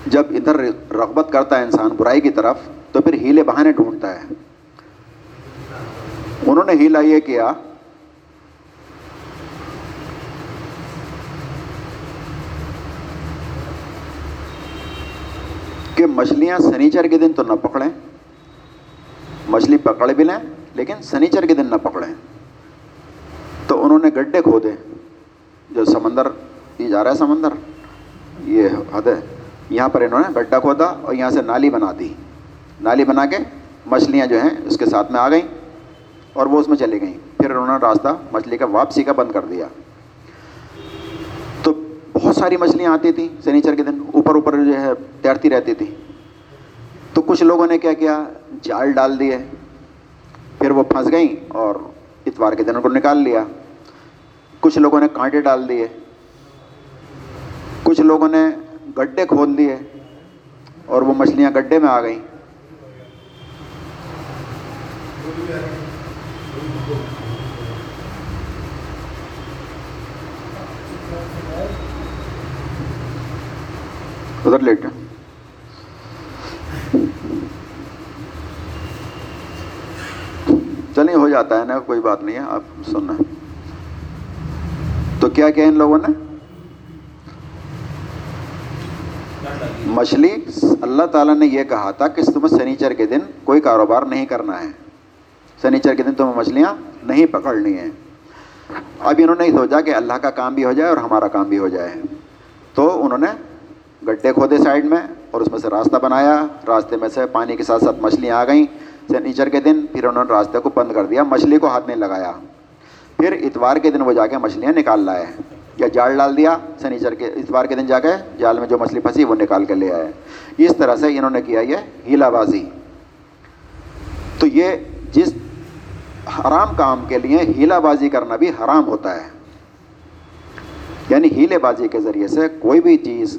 جب ادھر رغبت کرتا ہے انسان برائی کی طرف، تو پھر ہیلے بہانے ڈھونڈتا ہے۔ انہوں نے ہیلا یہ کیا کہ مچھلیاں سنیچر کے دن تو نہ پکڑیں، مچھلی پکڑ بھی لیں، لیکن سنیچر کے دن نہ پکڑیں۔ تو انہوں نے گڈھے کھودے جو سمندر، یہ جا رہا ہے سمندر، یہ حد ہے۔ یہاں پر انہوں نے گڈھا کھودا اور یہاں سے نالی بنا دی۔ نالی بنا کے مچھلیاں جو ہیں اس کے ساتھ میں آ گئیں۔ اور وہ اس میں چلی گئیں۔ پھر انہوں نے راستہ مچھلی کا واپسی کا بند کر دیا۔ تو بہت ساری مچھلیاں آتی تھیں سنیچر کے دن، اوپر اوپر جو ہے تیرتی رہتی تھی۔ تو کچھ لوگوں نے کیا کیا؟ جال ڈال دیے۔ پھر وہ پھنس گئیں اور اتوار کے دن ان کو نکال لیا۔ کچھ لوگوں نے کانٹے ڈال دیے۔ کچھ لوگوں نے گڈھے کھول دیے اور وہ مچھلیاں گڈھے میں آ گئیں۔ ادھر لیٹ چلیں ہو جاتا ہے نا، کوئی بات نہیں ہے، آپ سننا تو کیا کیا ان لوگوں نے؟ مچھلی، اللہ تعالیٰ نے یہ کہا تھا کہ تمہیں سنیچر کے دن کوئی کاروبار نہیں کرنا ہے۔ سنیچر کے دن تمہیں مچھلیاں نہیں پکڑنی ہیں۔ اب انہوں نے سوچا کہ اللہ کا کام بھی ہو جائے اور ہمارا کام بھی ہو جائے۔ تو انہوں نے گڈھے کھودے سائڈ میں اور اس میں سے راستہ بنایا۔ راستے میں سے پانی کے ساتھ ساتھ مچھلیاں آ گئیں۔ سنیچر کے دن پھر انہوں نے راستے کو بند کر دیا، مچھلی کو ہاتھ نہیں لگایا۔ پھر اتوار کے دن وہ جا کے مچھلیاں نکال لائے۔ یا جال ڈال دیا سنیچر کے، اتوار کے دن جا کے جال میں جو مچھلی پھنسی وہ نکال کے لے آئے۔ اس طرح سے انہوں نے کیا یہ ہیلا بازی۔ تو یہ جس حرام کام کے لیے ہیلا بازی کرنا بھی حرام ہوتا ہے یعنی ہیلے بازی کے ذریعے سے کوئی بھی چیز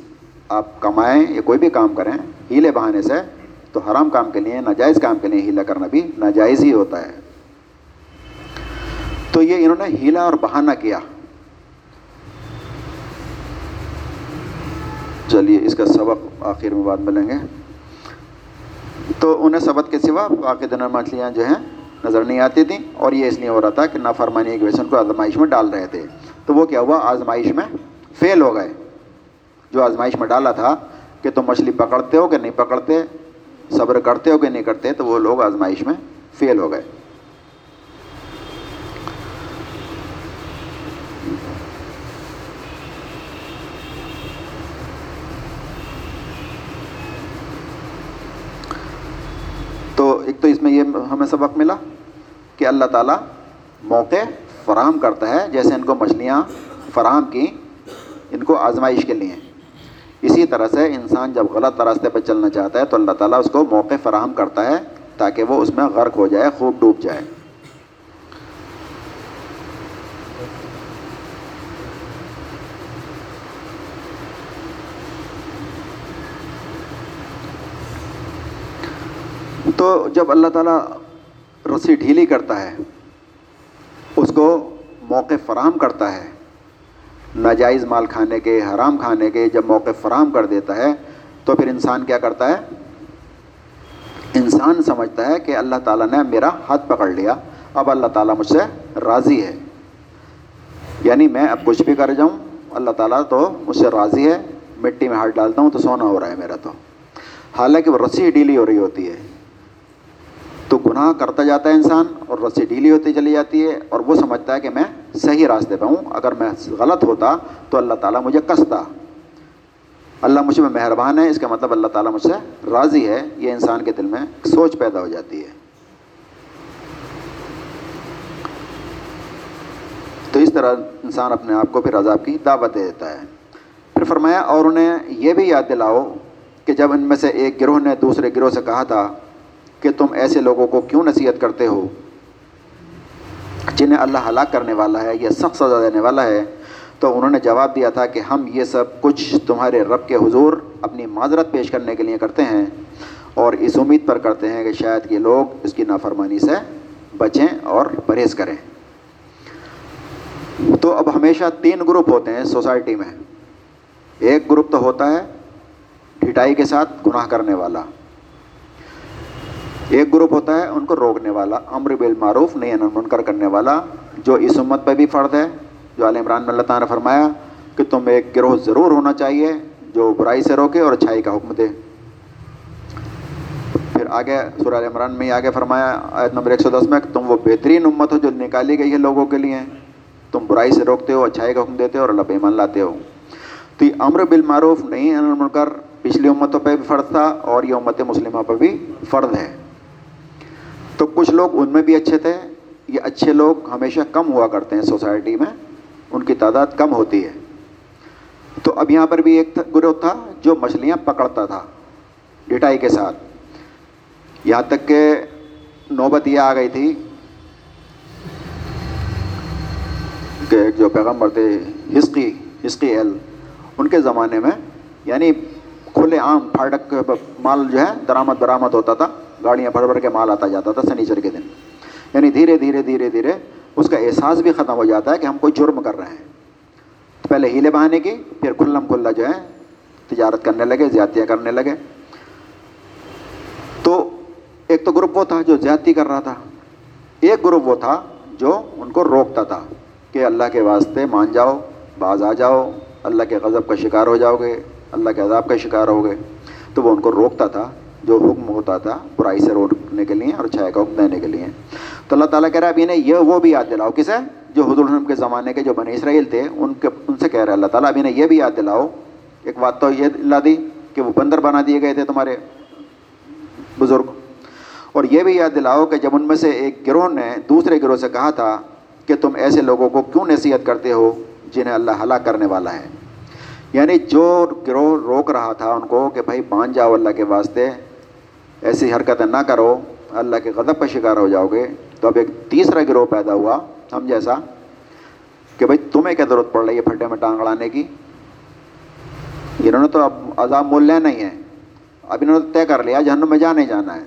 آپ کمائیں یا کوئی بھی کام کریں، ہیلے بہانے سے تو حرام کام کے لیے، ناجائز کام کے لیے ہیلا کرنا بھی ناجائز ہی ہوتا ہے۔ تو یہ انہوں نے ہیلا اور بہانہ کیا۔ چلیے، اس کا سبق آخر میں بعد ملیں گے۔ تو انہیں سبق کے سوا باقی دنوں مچھلیاں جو ہیں نظر نہیں آتی تھیں اور یہ اس لیے ہو رہا تھا کہ نافرمانی کی وجہ سے ان کو آزمائش میں ڈال رہے تھے۔ تو وہ کیا ہوا؟ آزمائش میں فیل ہو گئے۔ جو آزمائش میں ڈالا تھا کہ تم مچھلی پکڑتے ہو کہ نہیں پکڑتے، صبر کرتے ہو کہ نہیں کرتے، تو وہ لوگ آزمائش میں فیل ہو گئے۔ تو ایک تو اس میں یہ ہمیں سبق ملا کہ اللہ تعالیٰ موقع فراہم کرتا ہے، جیسے ان کو مچھلیاں فراہم کی ان کو آزمائش کے لیے۔ اسی طرح سے انسان جب غلط راستے پہ چلنا چاہتا ہے تو اللہ تعالیٰ اس کو موقع فراہم کرتا ہے تاکہ وہ اس میں غرق ہو جائے، خوب ڈوب جائے۔ تو جب اللہ تعالیٰ رسی ڈھیلی کرتا ہے، اس کو موقع فراہم کرتا ہے ناجائز مال کھانے کے، حرام کھانے کے جب موقع فراہم کر دیتا ہے، تو پھر انسان کیا کرتا ہے؟ انسان سمجھتا ہے کہ اللہ تعالیٰ نے میرا ہاتھ پکڑ لیا، اب اللہ تعالیٰ مجھ سے راضی ہے۔ یعنی میں اب کچھ بھی کر جاؤں، اللہ تعالیٰ تو مجھ سے راضی ہے، مٹی میں ہاتھ ڈالتا ہوں تو سونا ہو رہا ہے میرا تو۔ حالانکہ وہ رسی ڈیلی ہو رہی ہوتی ہے۔ تو گناہ کرتا جاتا ہے انسان اور رسی ڈیلی ہوتی چلی جاتی ہے اور وہ سمجھتا ہے کہ میں صحیح راستے پہ ہوں۔ اگر میں غلط ہوتا تو اللہ تعالیٰ مجھے کستا اللہ مجھ میں مہربان ہے، اس کا مطلب اللہ تعالیٰ مجھ سے راضی ہے۔ یہ انسان کے دل میں سوچ پیدا ہو جاتی ہے۔ تو اس طرح انسان اپنے آپ کو پھر عذاب کی دعوت دے دیتا ہے۔ پھر فرمایا، اور انہیں یہ بھی یاد دلاؤ کہ جب ان میں سے ایک گروہ نے دوسرے گروہ سے کہا تھا کہ تم ایسے لوگوں کو کیوں نصیحت کرتے ہو جنہیں اللہ ہلاک کرنے والا ہے یا سخت سزا دینے والا ہے؟ تو انہوں نے جواب دیا تھا کہ ہم یہ سب کچھ تمہارے رب کے حضور اپنی معذرت پیش کرنے کے لیے کرتے ہیں اور اس امید پر کرتے ہیں کہ شاید یہ لوگ اس کی نافرمانی سے بچیں اور پرہیز کریں۔ تو اب ہمیشہ تین گروپ ہوتے ہیں سوسائٹی میں۔ ایک گروپ تو ہوتا ہے ڈھٹائی کے ساتھ گناہ کرنے والا۔ ایک گروپ ہوتا ہے، ان کو روکنے والا، امر بالمعروف نہیں منکر کرنے والا، جو اس امت پہ بھی فرد ہے۔ جو عال عمران میں اللہ تعالیٰ نے فرمایا کہ تم ایک گروہ ضرور ہونا چاہیے جو برائی سے روکے اور اچھائی کا حکم دے۔ پھر آگے سورہ عمران میں ہی آگے فرمایا، آیت نمبر ایک سو دس میں کہ تم وہ بہترین امت ہو جو نکالی گئی ہے لوگوں کے لیے۔ تم برائی سے روکتے ہو، اچھائی کا حکم دیتے ہو اور اللہ پہ ایمان لاتے ہو۔ تو یہ امر بالمعروف نہیں منکر، پچھلی امتوں پہ بھی فرد تھا اور یہ امت مسلمہ پہ بھی فرد ہے۔ تو کچھ لوگ ان میں بھی اچھے تھے، یہ اچھے لوگ ہمیشہ کم ہوا کرتے ہیں سوسائٹی میں، ان کی تعداد کم ہوتی ہے۔ تو اب یہاں پر بھی ایک گروہ تھا جو مچھلیاں پکڑتا تھا ڈٹائی کے ساتھ۔ یہاں تک کہ نوبت یہ آ گئی تھی کہ ایک جو پیغمبر تھے ہسقی ہسقی ایل، ان کے زمانے میں یعنی کھلے عام پھاٹک مال جو ہے، درآمد، برآمد ہوتا تھا۔ گاڑیاں بھر بھر کے مال آتا جاتا تھا سنیچر کے دن۔ یعنی دھیرے دھیرے دھیرے دھیرے اس کا احساس بھی ختم ہو جاتا ہے کہ ہم کوئی جرم کر رہے ہیں۔ تو پہلے ہیلے بہانے کی، پھر کھلم کھلا جو ہے تجارت کرنے لگے، زیادتیاں کرنے لگے۔ تو ایک تو گروپ وہ تھا جو زیادتی کر رہا تھا۔ ایک گروپ وہ تھا جو ان کو روکتا تھا کہ اللہ کے واسطے مان جاؤ، باز آ جاؤ، اللہ کے غضب کا شکار ہو جاؤ گے، اللہ کے عذاب کا شکار ہو گئے تو وہ ان کو روکتا تھا۔ جو حکم ہوتا تھا برائی سے روکنے کے لیے اور چھائے کا حکم دینے کے لیے۔ تو اللہ تعالیٰ کہہ رہا ہے ابھی انہیں یہ وہ بھی یاد دلاؤ۔ کسے؟ جو حضور الحم کے زمانے کے جو بنی اسرائیل تھے، ان کے، ان سے کہہ رہا ہے اللہ تعالیٰ ابھی انہیں یہ بھی یاد دلاؤ۔ ایک بات تو یہ لا دی کہ وہ بندر بنا دیے گئے تھے تمہارے بزرگ۔ اور یہ بھی یاد دلاؤ کہ جب ان میں سے ایک گروہ نے دوسرے گروہ سے کہا تھا کہ تم ایسے لوگوں کو کیوں نصیحت کرتے ہو جنہیں اللہ ہلاک کرنے والا ہے؟ یعنی جو گروہ روک رہا تھا ان کو کہ بھائی مان جاؤ اللہ کے واسطے ایسی حرکتیں نہ کرو، اللہ کے غضب کا شکار ہو جاؤ گے۔ تو اب ایک تیسرا گروہ پیدا ہوا، ہم جیسا کہ بھائی تمہیں کیا ضرورت پڑ رہی ہے پھٹے میں ٹانگ اڑانے کی؟ انہوں نے تو اب عذاب مول نہیں ہے اب انہوں نے طے کر لیا، جہنم میں جانے جانا ہے۔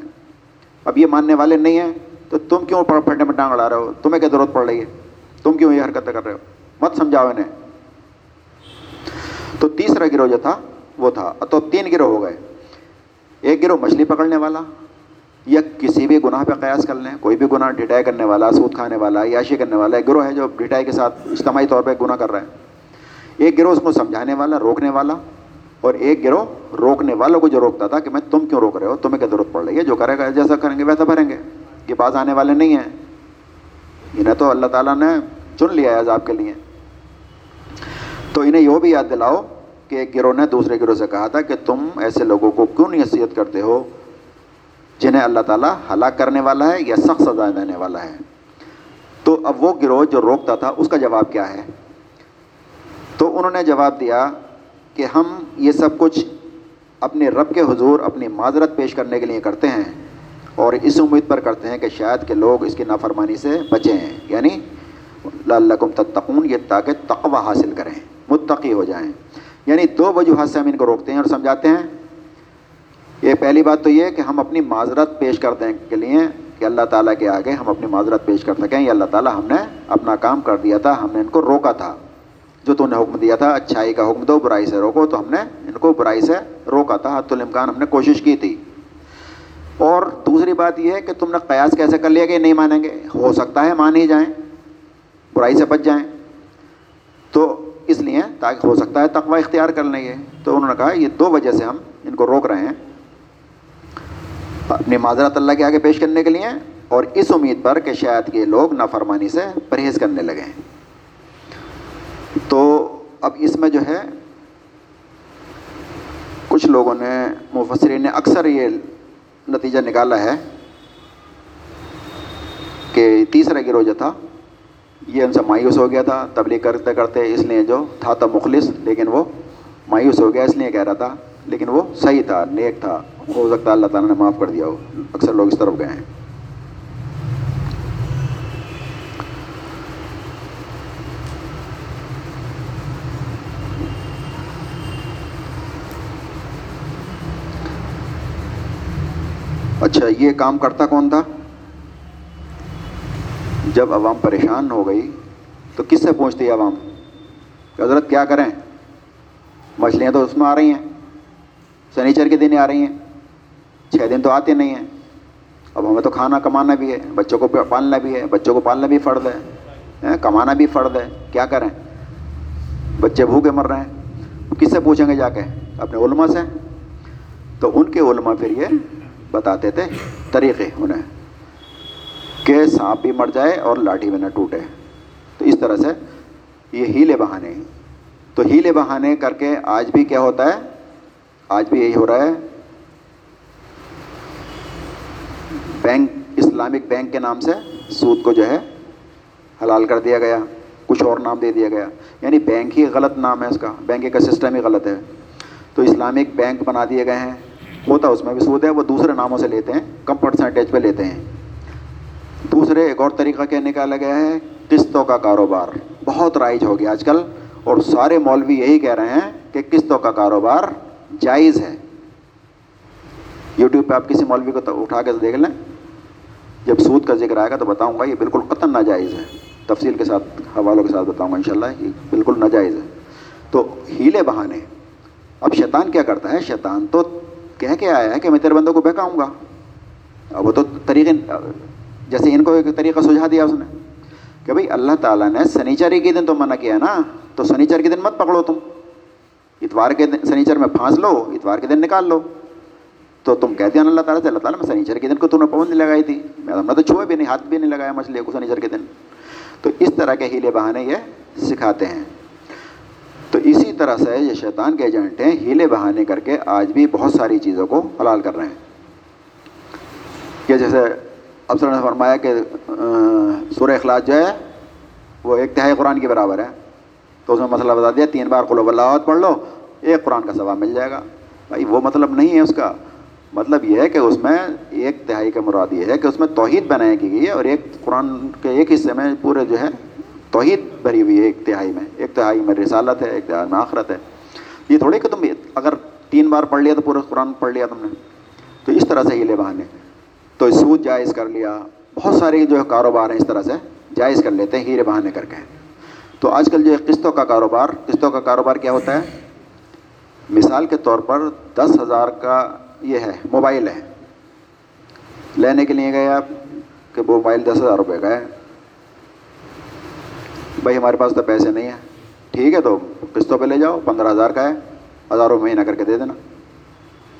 اب یہ ماننے والے نہیں ہیں، تو تم کیوں پھٹے میں ٹانگ اڑا رہے ہو؟ تمہیں کیا ضرورت پڑ رہی ہے؟ تم کیوں یہ حرکتیں کر رہے ہو؟ مت سمجھاؤ انہیں۔ تو تیسرا گروہ جو تھا، وہ تھا۔ تو تین گروہ ہو گئے۔ ایک گروہ مچھلی پکڑنے والا یا کسی بھی گناہ پہ قیاس کر لیں، کوئی بھی گناہ ڈٹائی کرنے والا، سود کھانے والا یاشی کرنے والا، ایک گروہ ہے جو ڈٹائی کے ساتھ اجتماعی طور پہ گناہ کر رہا ہے۔ ایک گروہ اس کو سمجھانے والا، روکنے والا اور ایک گروہ روکنے والوں کو جو روکتا تھا کہ میں تم کیوں روک رہے ہو؟ تمہیں کیا ضرورت پڑ رہی ہے؟ جو کرے گا، جیسا کریں گے، ویسا بھریں گے۔ کہ پاس آنے والے نہیں ہیں۔ انہیں تو اللہ تعالیٰ نے چن لیا ہے عذاب کے لیے۔ تو انہیں یہ بھی یاد دلاؤ کہ ایک گروہ نے دوسرے گروہ سے کہا تھا کہ تم ایسے لوگوں کو کیوں نہیں حیثیت کرتے ہو جنہیں اللہ تعالیٰ ہلاک کرنے والا ہے یا سخت سزا دینے والا ہے؟ تو اب وہ گروہ جو روکتا تھا، اس کا جواب کیا ہے؟ تو انہوں نے جواب دیا کہ ہم یہ سب کچھ اپنے رب کے حضور، اپنی معذرت پیش کرنے کے لیے کرتے ہیں اور اس امید پر کرتے ہیں کہ شاید کہ لوگ اس کی نافرمانی سے بچیں یعنی اللہ تتقون، یہ تاکہ تقوی حاصل کریں، متقی ہو جائیں۔ یعنی دو وجوہات سے ہم ان کو روکتے ہیں اور سمجھاتے ہیں۔ یہ پہلی بات تو یہ کہ ہم اپنی معذرت پیش کرنے کے لیے کہ اللہ تعالیٰ کے آگے ہم اپنی معذرت پیش کر سکیں۔ یہ اللہ تعالیٰ ہم نے اپنا کام کر دیا تھا، ہم نے ان کو روکا تھا۔ جو تو نے حکم دیا تھا، اچھائی کا حکم دو، برائی سے روکو، تو ہم نے ان کو برائی سے روکا تھا۔ حت الامکان ہم نے کوشش کی تھی۔ اور دوسری بات یہ ہے کہ تم نے قیاس کیسے کر لیا کہ نہیں مانیں گے؟ ہو سکتا ہے، مان ہی جائیں، برائی سے بچ جائیں۔ تو اس لیے تاکہ ہو سکتا ہے تقوی اختیار کر لیں گے۔ تو انہوں نے کہا، یہ دو وجہ سے ہم ان کو روک رہے ہیں۔ اپنی معذرت اللہ کے آگے پیش کرنے کے لیے اور اس امید پر کہ شاید یہ لوگ نافرمانی سے پرہیز کرنے لگے تو اب اس میں جو ہے، کچھ لوگوں نے، مفسرین نے اکثر یہ نتیجہ نکالا ہے کہ تیسرا گروہ جو تھا یہ ان سے مایوس ہو گیا تھا تبلیغ کرتے کرتے اس لیے جو تھا تو مخلص، لیکن وہ مایوس ہو گیا اس لیے کہہ رہا تھا، لیکن وہ صحیح تھا، نیک تھا۔ ہو سکتا ہے اللہ تعالیٰ نے معاف کر دیا ہو۔ اکثر لوگ اس طرف گئے ہیں۔ اچھا یہ کام کرتا کون تھا؟ جب عوام پریشان ہو گئی، تو کس سے پوچھتی ہے عوام؟ کہ حضرت کیا کریں؟ مچھلیاں تو اس میں آ رہی ہیں، سنیچر کے دن آ رہی ہیں، چھ دن تو آتے نہیں ہیں۔ اب ہمیں تو کھانا کمانا بھی ہے، بچوں کو پالنا بھی ہے، بچوں کو پالنا بھی فرد ہے کمانا بھی فرد ہے، کیا کریں؟ بچے بھوکے مر رہے ہیں۔ کس سے پوچھیں گے جا کے؟ اپنے علماء سے۔ تو ان کے علماء پھر یہ بتاتے تھے طریقے انہیں۔ کہ سانپ بھی مر جائے اور لاٹھی بھی نہ ٹوٹے۔ تو اس طرح سے یہ ہیلے بہانے تو ہیلے بہانے کر کے آج بھی کیا ہوتا ہے؟ آج بھی یہی ہو رہا ہے۔ بینک، اسلامک بینک کے نام سے سود کو جو ہے حلال کر دیا گیا، کچھ اور نام دے دیا گیا۔ یعنی بینک ہی غلط نام ہے اس کا، بینک کا سسٹم ہی غلط ہے۔ تو اسلامک بینک بنا دیے گئے ہیں۔ ہوتا اس میں بھی سود ہے، وہ دوسرے ناموں سے لیتے ہیں، کم پرسنٹیج پہ لیتے ہیں۔ دوسرے ایک اور طریقہ کیا نکالا گیا ہے قسطوں کا کاروبار۔ بہت رائج ہو گیا آج کل، اور سارے مولوی یہی کہہ رہے ہیں کہ قسطوں کا کاروبار جائز ہے۔ یوٹیوب پہ آپ کسی مولوی کو اٹھا کے دیکھ لیں۔ جب سود کا ذکر آئے گا تو بتاؤں گا، یہ بالکل قطن ناجائز ہے۔ تفصیل کے ساتھ، حوالوں کے ساتھ بتاؤں گا انشاءاللہ، یہ بالکل ناجائز ہے۔ تو ہیلے بہانے۔ اب شیطان کیا کرتا ہے؟ شیطان تو کہہ کے آیا ہے کہ میں تیرے بندوں کو بہکاؤں گا۔ اب وہ تو طریقے جیسے ان کو ایک طریقہ سجھا دیا اس نے کہ بھائی اللہ تعالیٰ نے سنیچر کے دن تو منع کیا نا، تو سنیچر کے دن مت پکڑو تم۔ اتوار کے دن سنیچر میں پھانس لو، اتوار کے دن نکال لو۔ تو تم کہتے ہیں اللہ تعالیٰ سے، اللہ تعالیٰ میں سنیچر کے دن کو تم نے پابندی لگائی تھی۔ میں ہم نے تو چھوئے بھی نہیں، ہاتھ بھی نہیں لگایا مچھلی کو سنیچر کے دن۔ تو اس طرح کے ہیلے بہانے یہ سکھاتے ہیں۔ تو اسی طرح سے یہ شیطان کے ایجنٹ ہیں، ہیلے بہانے کر کے آج بھی بہت ساری چیزوں کو حلال کر رہے ہیں۔ کہ جیسے افسر نے فرمایا کہ سورہ اخلاص جو ہے، وہ ایک تہائی قرآن کے برابر ہے۔ تو اس میں مسئلہ بتا دیا، تین بار قلوب اللہ پڑھ لو، ایک قرآن کا ثواب مل جائے گا۔ بھائی، وہ مطلب نہیں ہے اس کا۔ مطلب یہ ہے کہ اس میں ایک تہائی کا مراد یہ ہے کہ اس میں توحید بنائی کی گئی ہے اور ایک قرآن کے ایک حصے میں پورے جو ہے توحید بھری ہوئی ہے ایک تہائی میں۔ ایک تہائی میں رسالت ہے، ایک تہائی میں آخرت ہے۔ یہ تھوڑی کہ تم اگر تین بار پڑھ لیا تو پورا قرآن پڑھ لیا تم نے۔ تو اس طرح سے ہی لے بہانے تو سود جائز کر لیا۔ بہت سارے جو ہے کاروبار ہیں اس طرح سے جائز کر لیتے ہیں، ہیرے بہانے کر کے۔ تو آج کل جو ہے قسطوں کا کاروبار، قسطوں کا کاروبار کیا ہوتا ہے؟ مثال کے طور پر دس ہزار کا یہ ہے، موبائل ہے۔ لینے کے لیے گئے آپ کہ وہ موبائل دس ہزار روپے کا ہے۔ بھائی ہمارے پاس تو پیسے نہیں ہیں۔ ٹھیک ہے تو قسطوں پہ لے جاؤ، پندرہ ہزار کا ہے۔ ہزاروں مہینہ کر کے دے دینا۔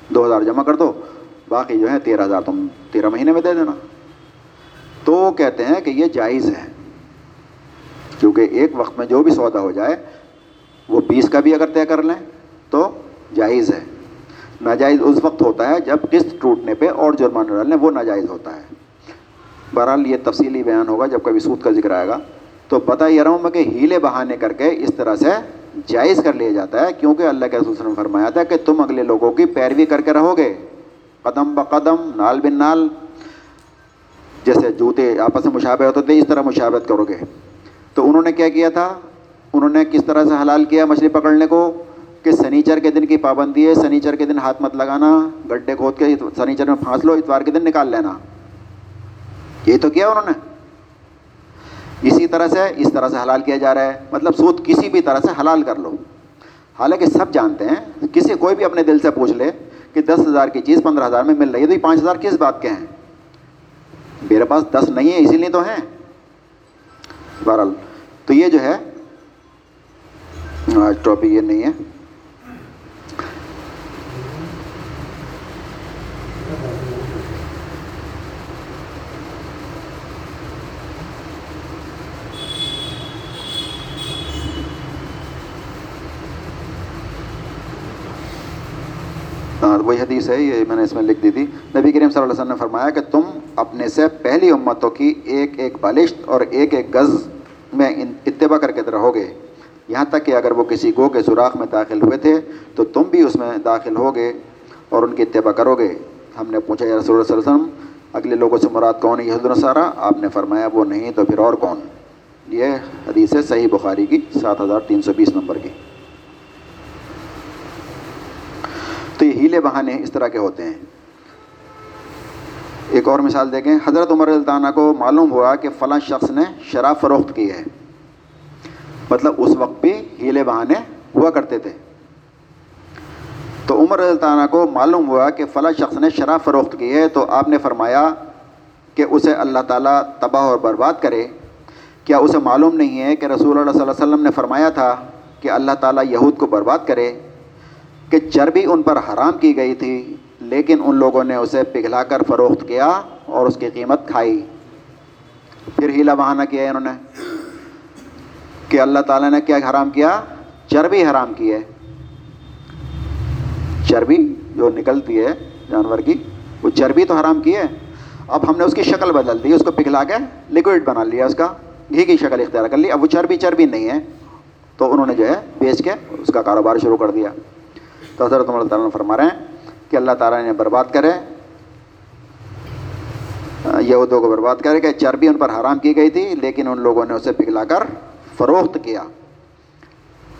دو ہزار جمع کر دو۔ باقی جو ہے تیرہ ہزار تم تیرہ مہینے میں دے دینا۔ تو وہ کہتے ہیں کہ یہ جائز ہے۔ کیونکہ ایک وقت میں جو بھی سودا ہو جائے، وہ بیس کا بھی اگر طے کر لیں تو جائز ہے۔ ناجائز اس وقت ہوتا ہے جب قسط ٹوٹنے پہ اور جرمانہ ڈالنے، وہ ناجائز ہوتا ہے۔ بہرحال یہ تفصیلی بیان ہوگا جب کبھی سود کا ذکر آئے گا۔ تو بتا یہ رہا ہوں میں کہ ہیلے بہانے کر کے اس طرح سے جائز کر لیا جاتا ہے، کیونکہ اللہ کے رسول نے فرمایا تھا کہ تم اگلے لوگوں کی پیروی کر کے رہو گے۔ قدم بقدم نال بن نال، جیسے جوتے آپس میں مشابہ ہوتے تھے، اس طرح مشابت کرو گے۔ تو انہوں نے کیا کیا تھا؟ انہوں نے کس طرح سے حلال کیا مچھلی پکڑنے کو؟ کہ سنیچر کے دن کی پابندی ہے، سنیچر کے دن ہاتھ مت لگانا، گڈھے کھود کے سنیچر میں پھانس لو، اتوار کے دن نکال لینا۔ یہ تو کیا انہوں نے؟ اسی طرح سے، اس طرح سے حلال کیا جا رہا ہے۔ مطلب سود کسی بھی طرح سے حلال کر لو۔ حالانکہ سب جانتے ہیں، کسی کوئی بھی اپنے دل سے پوچھ لے کہ دس ہزار کی چیز پندرہ ہزار میں مل رہی ہے، تو یہ پانچ ہزار کس بات کے ہیں؟ میرے پاس دس نہیں ہے اسی لیے تو ہیں۔ بہرحال، تو یہ جو ہے، آج ٹاپک یہ نہیں ہے۔ ہاں وہی حدیث ہے، یہ میں نے اس میں لکھ دی تھی۔ نبی کریم صلی اللہ علیہ وسلم نے فرمایا کہ تم اپنے سے پہلی امتوں کی ایک ایک بالشت اور ایک ایک گز میں اتباع کر کے رہو گے۔ یہاں تک کہ اگر وہ کسی گو کے سوراخ میں داخل ہوئے تھے، تو تم بھی اس میں داخل ہوگے اور ان کی اتباع کرو گے۔ ہم نے پوچھا، یا رسول اللہ صلی اللہ علیہ وسلم، اگلے لوگوں سے مراد کون ہے یہ نصارہ؟ آپ نے فرمایا، وہ نہیں، تو پھر اور کون؟ یہ حدیث ہے صحیح بخاری کی، سات ہزار تین سو بیس نمبر کی۔ تو یہ ہیلے بہانے اس طرح کے ہوتے ہیں۔ ایک اور مثال دیکھیں، حضرت عمر الطانہ کو معلوم ہوا کہ فلاں شخص نے شراب فروخت کی ہے۔ مطلب اس وقت بھی ہیلے بہانے ہوا کرتے تھے۔ تو عمر الطانہ کو معلوم ہوا کہ فلاں شخص نے شراب فروخت کی ہے تو آپ نے فرمایا کہ اسے اللہ تعالیٰ تباہ اور برباد کرے۔ کیا اسے معلوم نہیں ہے کہ رسول اللہ صلی اللہ علیہ وسلم نے فرمایا تھا کہ اللہ تعالیٰ یہود کو برباد کرے؟ کہ چربی ان پر حرام کی گئی تھی، لیکن ان لوگوں نے اسے پگھلا کر فروخت کیا اور اس کی قیمت کھائی۔ پھر ہیلا بہانہ کیا انہوں نے کہ اللہ تعالیٰ نے کیا حرام کیا؟ چربی حرام کی ہے۔ چربی جو نکلتی ہے جانور کی، وہ چربی تو حرام کی ہے۔ اب ہم نے اس کی شکل بدل دی، اس کو پگھلا کے لکوڈ بنا لیا، اس کا گھی کی شکل اختیار کر لی۔ اب وہ چربی چربی نہیں ہے۔ تو انہوں نے جو ہے بیچ کے اس کا کاروبار شروع کر دیا۔ تو حضرت اللہ تعالیٰ نے فرما رہے ہیں کہ اللہ تعالیٰ نے برباد کرے۔ یہودوں کو برباد کرے کہ چربی ان پر حرام کی گئی تھی، لیکن ان لوگوں نے اسے پگھلا کر فروخت کیا۔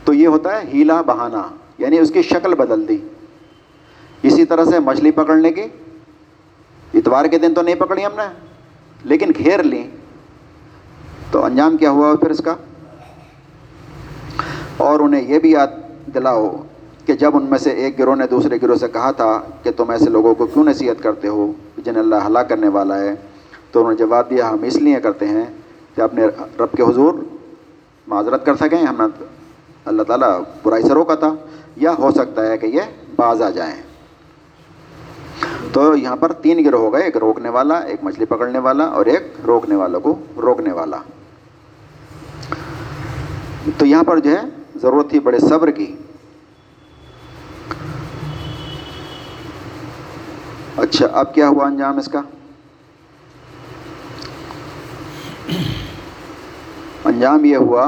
تو یہ ہوتا ہے ہیلا بہانہ یعنی اس کی شکل بدل دی۔ اسی طرح سے مچھلی پکڑنے کی۔ اتوار کے دن تو نہیں پکڑی ہم نے، لیکن گھیر لی۔ تو انجام کیا ہوا پھر اس کا؟ اور انہیں یہ بھی یاد دلاؤ کہ جب ان میں سے ایک گروہ نے دوسرے گروہ سے کہا تھا کہ تم ایسے لوگوں کو کیوں نصیحت کرتے ہو جن اللہ ہلاک کرنے والا ہے؟ تو انہوں نے جواب دیا، ہم اس لیے کرتے ہیں کہ اپنے رب کے حضور معذرت کر سکیں، ہم نے اللہ تعالیٰ برائی سے روکا تھا، یا ہو سکتا ہے کہ یہ باز آ جائیں۔ تو یہاں پر تین گروہ ہو گئے، ایک روکنے والا، ایک مچھلی پکڑنے والا اور ایک روکنے والوں کو روکنے والا۔ تو یہاں پر جو ہے، ضرورت تھی بڑے صبر کی۔ اچھا اب کیا ہوا انجام اس کا؟ انجام یہ ہوا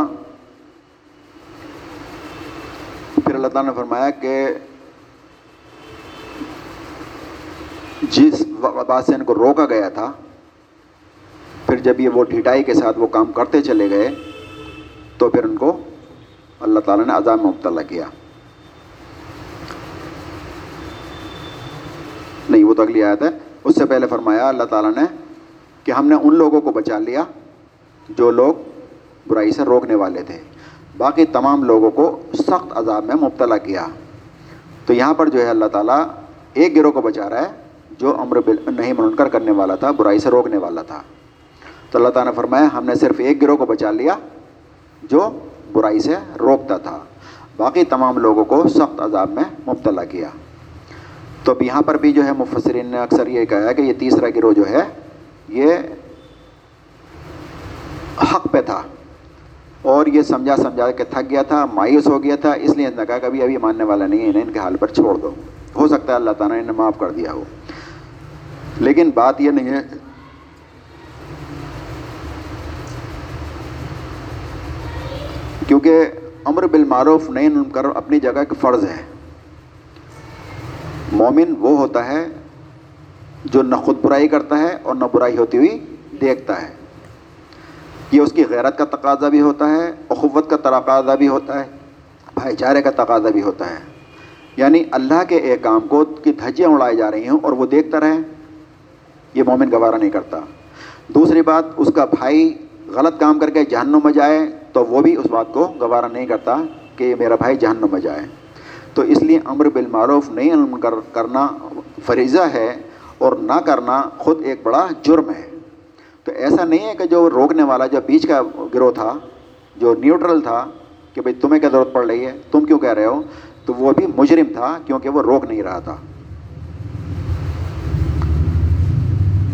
پھر اللہ تعالیٰ نے فرمایا کہ جس بات سے ان کو روکا گیا تھا، پھر جب یہ وہ ڈھٹائی کے ساتھ وہ کام کرتے چلے گئے، تو پھر ان کو اللہ تعالیٰ نے عذاب میں مبتلا کیا۔ نہیں، وہ تو اگلی آیت ہے۔ اس سے پہلے فرمایا، اللہ تعالیٰ نے کہ ہم نے ان لوگوں کو بچا لیا جو لوگ برائی سے روکنے والے تھے۔ باقی تمام لوگوں کو سخت عذاب میں مبتلا کیا۔ تو یہاں پر جو ہے، اللہ تعالیٰ ایک گروہ کو بچا رہا ہے جو امر نہیں، منکر کرنے والا تھا، برائی سے روکنے والا تھا۔ تو اللہ تعالیٰ نے فرمایا، ہم نے صرف ایک گروہ کو بچا لیا جو برائی سے روکتا تھا۔ باقی تمام لوگوں کو سخت عذاب میں مبتلا کیا۔ تو اب یہاں پر بھی جو ہے مفسرین نے اکثر یہ کہا ہے کہ یہ تیسرا گروہ جو ہے، یہ حق پہ تھا۔ اور یہ سمجھا سمجھا کے تھک گیا تھا، مایوس ہو گیا تھا، اس لیے نے کہا کہ ابھی ابھی ماننے والا نہیں ہے، انہیں ان کے حال پر چھوڑ دو۔ ہو سکتا ہے اللہ تعالیٰ نے انہیں معاف کر دیا ہو۔ لیکن بات یہ نہیں ہے۔ کیونکہ امر بالمعروف نہیں کر اپنی جگہ کے فرض ہے۔ مومن وہ ہوتا ہے جو نہ خود برائی کرتا ہے اور نہ برائی ہوتی ہوئی دیکھتا ہے۔ یہ اس کی غیرت کا تقاضا بھی ہوتا ہے اخوت کا تقاضا بھی ہوتا ہے، بھائی چارے کا تقاضا بھی ہوتا ہے۔ یعنی اللہ کے ایک کام کو کی دھجیاں اڑائی جا رہی ہوں اور وہ دیکھتا رہے، یہ مومن گوارہ نہیں کرتا۔ دوسری بات، اس کا بھائی غلط کام کر کے جہنم میں جائے تو وہ بھی اس بات کو گوارہ نہیں کرتا کہ میرا بھائی جہنم میں جائے۔ تو اس لیے امر بالمعروف نہیں علم کر، کرنا فریضہ ہے اور نہ کرنا خود ایک بڑا جرم ہے۔ تو ایسا نہیں ہے کہ جو روکنے والا جو بیچ کا گروہ تھا، جو نیوٹرل تھا کہ بھئی تمہیں کیا ضرورت پڑ رہی ہے، تم کیوں کہہ رہے ہو؟ تو وہ بھی مجرم تھا کیونکہ وہ روک نہیں رہا تھا۔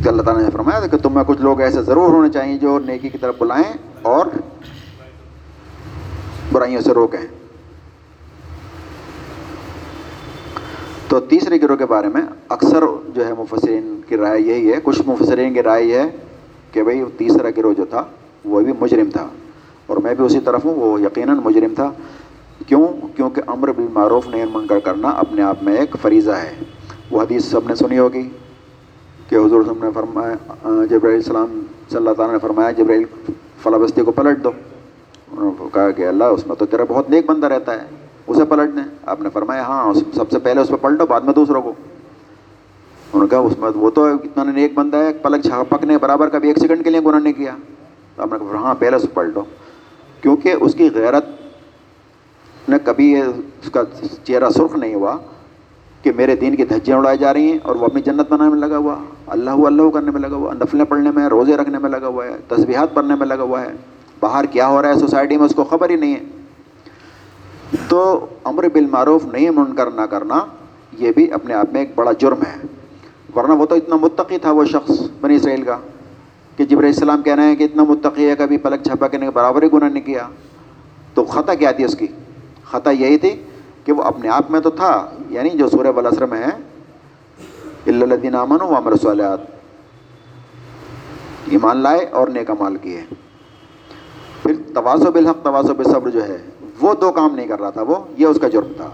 کہ اللہ تعالیٰ نے فرمایا تھا کہ تم میں کچھ لوگ ایسے ضرور ہونے چاہیے جو نیکی کی طرف بلائیں اور برائیوں سے روکیں۔ تو تیسرے گروہ کے بارے میں اکثر جو ہے مفسرین کی رائے یہی ہے، کچھ مفسرین کی رائے یہ ہے کہ بھئی تیسرا گروہ جو تھا، وہ بھی مجرم تھا۔ اور میں بھی اسی طرف ہوں، وہ یقیناً مجرم تھا۔ کیوں؟ کیونکہ امر بالمعروف نہیں منکر کرنا اپنے آپ میں ایک فریضہ ہے۔ وہ حدیث سب نے سنی ہوگی کہ حضور صاحب نے فرمایا، جبرائیل السلام صلی اللہ تعالیٰ نے فرمایا، جبرائیل فلاں بستی کو پلٹ دو۔ انہوں نے کہا کہ اللہ، اس میں تو تیرا بہت نیک بندہ رہتا ہے۔ اسے پلٹ دیں آپ نے فرمایا ہاں سب سے پہلے اس پہ پلٹو، بعد میں دوسروں کو۔ انہوں نے کہا، اس میں وہ تو اتنا نیک بندہ ہے پلک پکنے برابر کا بھی ایک سیکنڈ کے لیے گناہ نہیں کیا۔ تو آپ نے کہا ہاں پہلے اس پہ پلٹو۔ کیونکہ اس کی غیرت نے کبھی اس کا چہرہ سرخ نہیں ہوا کہ میرے دین کی دھجیاں اڑائی جا رہی ہیں اور وہ اپنی جنت بنانے میں لگا ہوا۔ اللہ اللہ کرنے میں لگا ہوا۔ نفلیں پڑھنے میں، روزے رکھنے میں لگا ہوا ہے تصبیحات پڑھنے میں لگا ہوا ہے۔ باہر کیا ہو رہا ہے سوسائٹی میں، اس کو خبر ہی نہیں ہے۔ تو امر بالمعروف نہیں منکر نہ کرنا، یہ بھی اپنے آپ میں ایک بڑا جرم ہے۔ ورنہ وہ تو اتنا متقی تھا وہ شخص بنی اسرائیل کا کہ جبر السلام کہہ رہے ہیں کہ اتنا متقی ہے، کبھی پلک چھپا کے برابر ہی گناہ نہیں کیا۔ تو خطا کیا تھی اس کی؟ خطا یہی تھی کہ وہ اپنے آپ میں تو تھا یعنی جو سورہ بلاسر میں ہے الدین امن و امر صلیات ایمان لائے اور نیک مال کیے۔ پھر تواسو بالحق تواسو بصبر جو ہے وہ دو کام نہیں کر رہا تھا، وہ یہ اس کا جرم تھا۔